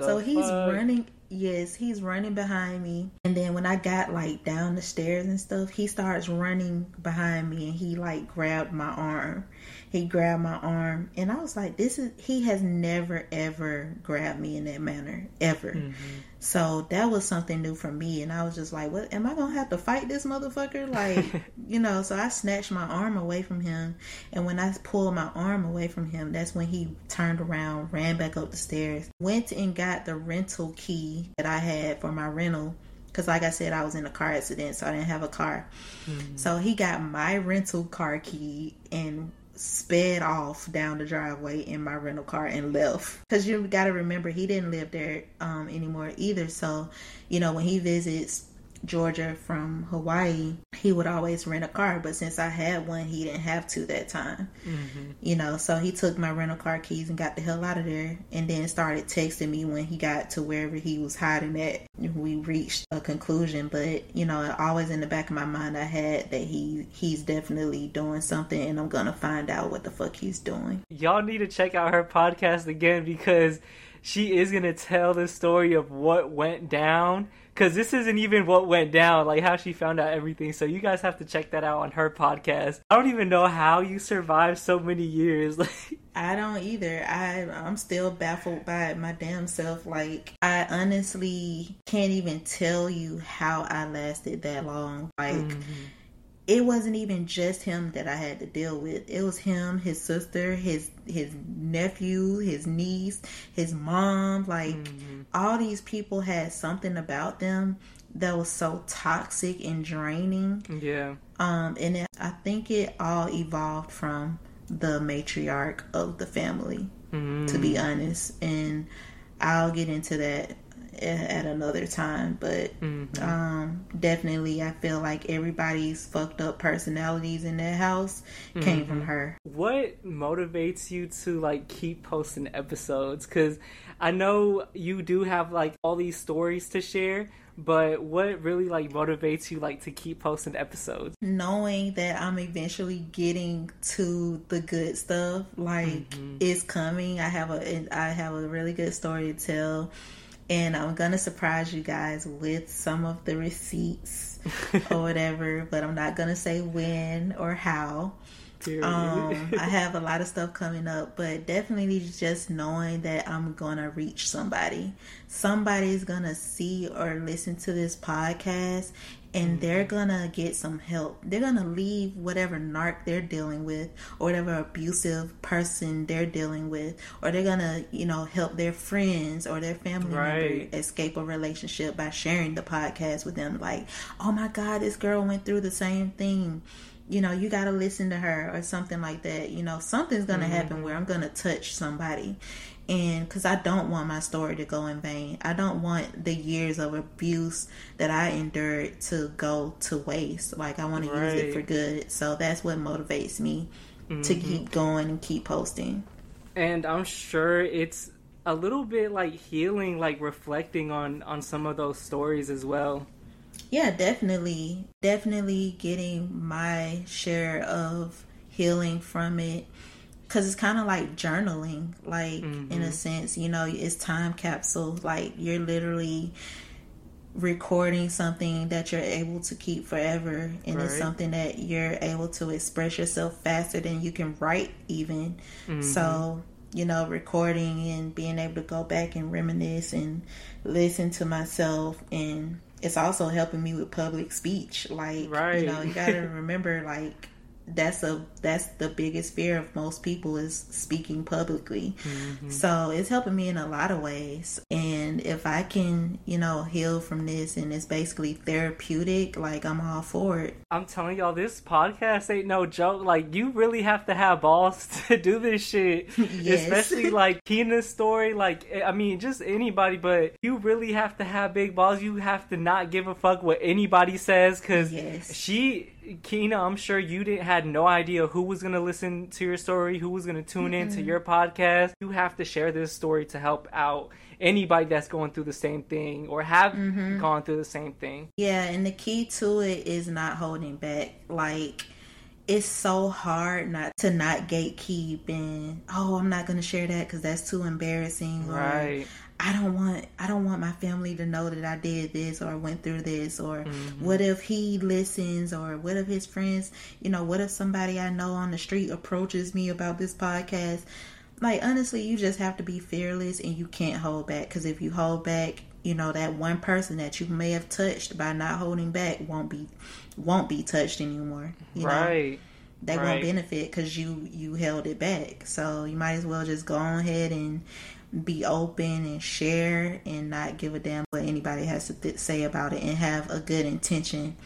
So he's fuck? running Yes, he's running behind me. And then when I got like down the stairs and stuff, he starts running behind me and he like grabbed my arm. He grabbed my arm and I was like, this is he has never ever grabbed me in that manner ever. Mm-hmm. So that was something new for me and I was just like, what am I to have to fight this motherfucker like, [LAUGHS] you know, so I snatched my arm away from him and when I pulled my arm away from him, that's when he turned around, ran back up the stairs, went and got the rental key that I had for my rental because like i said i was in a car accident so i didn't have a car mm-hmm. so he got my rental car key and sped off down the driveway in my rental car and left. Because you got to remember he didn't live there um, anymore either. So you know when he visits Georgia from Hawaii, he would always rent a car. But since I had one, he didn't have to that time. Mm-hmm. You know, so he took my rental car keys and got the hell out of there and then started texting me when he got to wherever he was hiding at. We reached a conclusion, but you know, always in the back of my mind, I had that he he's definitely doing something and I'm gonna find out what the fuck he's doing. Y'all need to check out her podcast again because she is gonna tell the story of what went down because this isn't even what went down, like how she found out everything. So you guys have to check that out on her podcast. I don't even know how you survived so many years. [LAUGHS] Like I don't either. I I'm still baffled by my damn self. Like I honestly can't even tell you how I lasted that long. Like. Mm-hmm it wasn't even just him that I had to deal with. It was him, his sister, his his nephew, his niece, his mom. Like mm-hmm. all these people had something about them that was so toxic and draining. Yeah. Um, and it, I think it all evolved from the matriarch of the family, mm-hmm. to be mm. honest. And I'll get into that at another time but mm-hmm. um, definitely i feel like everybody's fucked up personalities in that house mm-hmm. came from her what motivates you to like keep posting episodes because i know you do have like all these stories to share but what really like motivates you like to keep posting episodes knowing that i'm eventually getting to the good stuff like mm-hmm. it's coming i have a i have a really good story to tell and I'm gonna surprise you guys with some of the receipts [LAUGHS] or whatever, but I'm not gonna say when or how. Um, [LAUGHS] I have a lot of stuff coming up, but definitely just knowing that I'm gonna reach somebody. Somebody's gonna see or listen to this podcast and mm-hmm. they're gonna get some help. They're gonna leave whatever narc they're dealing with, or whatever abusive person they're dealing with, or they're gonna, you know, help their friends or their family right. member escape a relationship by sharing the podcast with them. Like, oh my God, this girl went through the same thing. You know, you gotta listen to her or something like that. You know, something's gonna mm-hmm. happen where I'm gonna touch somebody and because I don't want my story to go in vain. I don't want the years of abuse that I endured to go to waste. Like I want right. to use it for good. So that's what motivates me mm-hmm. to keep going and keep posting. And I'm sure it's a little bit like healing, like reflecting on on some of those stories as well. Yeah, definitely, definitely getting my share of healing from it because it's kind of like journaling like mm-hmm. in a mm-hmm. sense you know it's time capsule like you're literally recording something that you're able to keep forever and right. it's something that you're able to express yourself faster than you can write even mm-hmm. so you know recording and being able to go back and reminisce and listen to myself and it's also helping me with public speech like right. you know you got to [LAUGHS] remember like that's a that's the biggest fear of most people is speaking publicly. Mm-hmm. so it's helping me in a lot of ways. And if i can you know heal from this and it's basically therapeutic like i'm all for it. I'm telling y'all this podcast ain't no joke. Like you really have to have balls [LAUGHS] to do this shit. [LAUGHS] Yes. especially like Kena's story. Like i mean just anybody but you really have to have big balls. You have to not give a fuck what anybody says because yes. she Kena, I'm sure you didn't had no idea who was gonna listen to your story, who was gonna tune mm-hmm. in to your podcast. You have to share this story to help out anybody that's going through the same thing or have mm-hmm. gone through the same thing. Yeah, and the key to it is not holding back. Like it's so hard not to not gatekeep and oh, I'm not gonna share that because that's too embarrassing. Right. I don't want I don't want my family to know that I did this or went through this or mm-hmm. what if he listens or what if his friends, you know, what if somebody I know on the street approaches me about this podcast? Like honestly, you just have to be fearless and you can't hold back cuz if you hold back, you know, that one person that you may have touched by not holding back won't be won't be touched anymore, you right. know. They right. won't benefit cuz you you held it back. So you might as well just go on ahead and be open and share and not give a damn what anybody has to th- say about it and have a good intention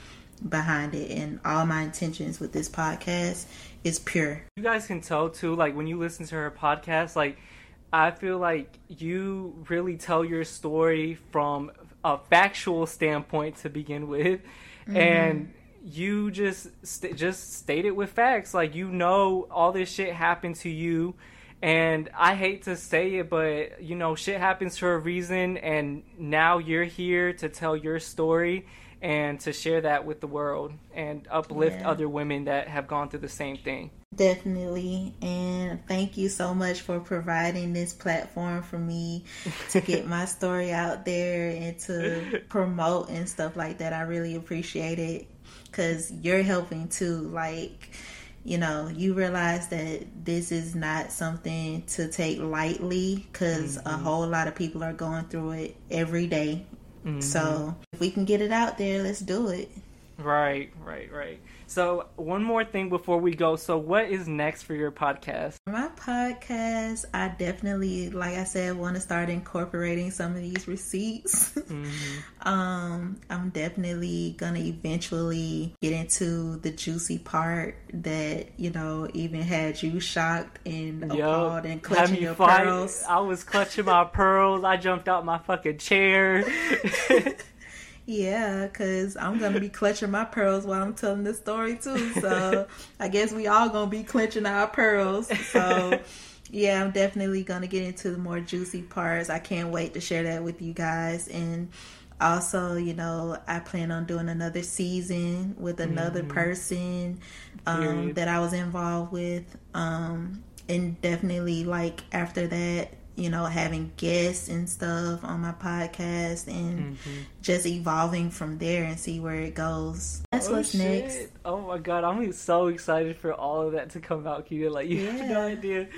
behind it. And all my intentions with this podcast is pure. You guys can tell too like when you listen to her podcast like i feel like you really tell your story from a factual standpoint to begin with. Mm-hmm. and you just st- just state it with facts. Like you know all this shit happened to you and I hate to say it, but you know, shit happens for a reason, and now you're here to tell your story and to share that with the world and uplift yeah. other women that have gone through the same thing. Definitely. And thank you so much for providing this platform for me to get [LAUGHS] my story out there and to promote and stuff like that. I really appreciate it because you're helping too. Like, you know, you realize that this is not something to take lightly because mm-hmm. a whole lot of people are going through it every day. Mm-hmm. So if we can get it out there, let's do it. Right, right, right. So, one more thing before we go. So, what is next for your podcast? My podcast, I definitely, like I said, want to start incorporating some of these receipts. [LAUGHS] Mm-hmm. um, I'm definitely gonna eventually get into the juicy part that you know even had you shocked and appalled and clutching your fight. pearls. I was clutching my pearls. I jumped out my fucking chair. [LAUGHS] Yeah, because I'm gonna be clutching my pearls while I'm telling this story too. So [LAUGHS] I guess we all gonna be clenching our pearls. So [LAUGHS] yeah, I'm definitely gonna get into the more juicy parts. I can't wait to share that with you guys. And also, you know, I plan on doing another season with another mm-hmm. person um, that I was involved with. Um, and definitely like after that you know, having guests and stuff on my podcast and mm-hmm. Just evolving from there and see where it goes. That's oh, what's shit. next. Oh my god, I'm so excited for all of that to come out, Kena. Like you yeah. have no idea.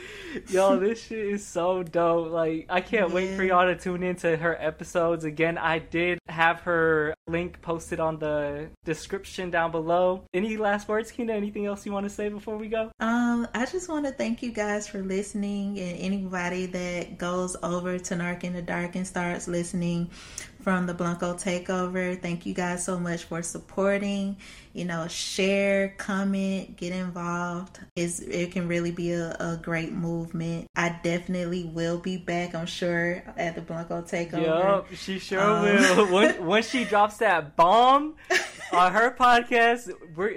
Yo, [LAUGHS] this shit is so dope. Like I can't yeah. wait for y'all to tune into her episodes. Again, I did have her link posted on the description down below. Any last words, Kena? Anything else you want to say before we go? Um, I just want to thank you guys for listening and anybody that goes over to Narc in the Dark and starts listening from the Blanco Takeover. Thank you guys so much for supporting. You know, share, comment, get involved. It's, it can really be a, a great movement. I definitely will be back, I'm sure, at the Blanco Takeover. Yup, she sure um, will. [LAUGHS] once, once she drops that bomb on her podcast,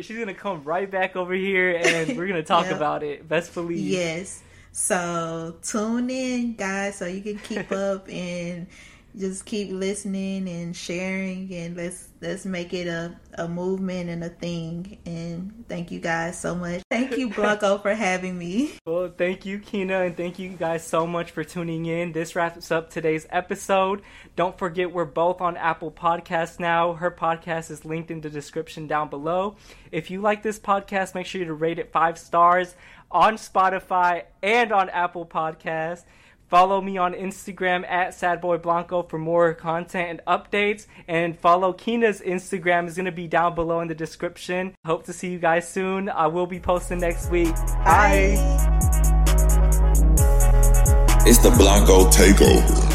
she's going to come right back over here and we're going to talk yep. about it. Best believe. Yes. So tune in, guys, so you can keep [LAUGHS] up and just keep listening and sharing and let's let's make it a, a movement and a thing. And thank you guys so much. Thank you blanco for having me. [LAUGHS] Well thank you Kena and thank you guys so much for tuning in. This wraps up today's episode. Don't forget we're both on apple podcasts now. Her podcast is linked in the description down below. If you like this podcast make sure you to rate it five stars on Spotify and on Apple Podcasts. Follow me on Instagram at SadBoyBlanco for more content and updates. And follow Kena's Instagram is to be down below in the description. Hope to see you guys soon. I will be posting next week. Bye. It's the Blanco Takeover.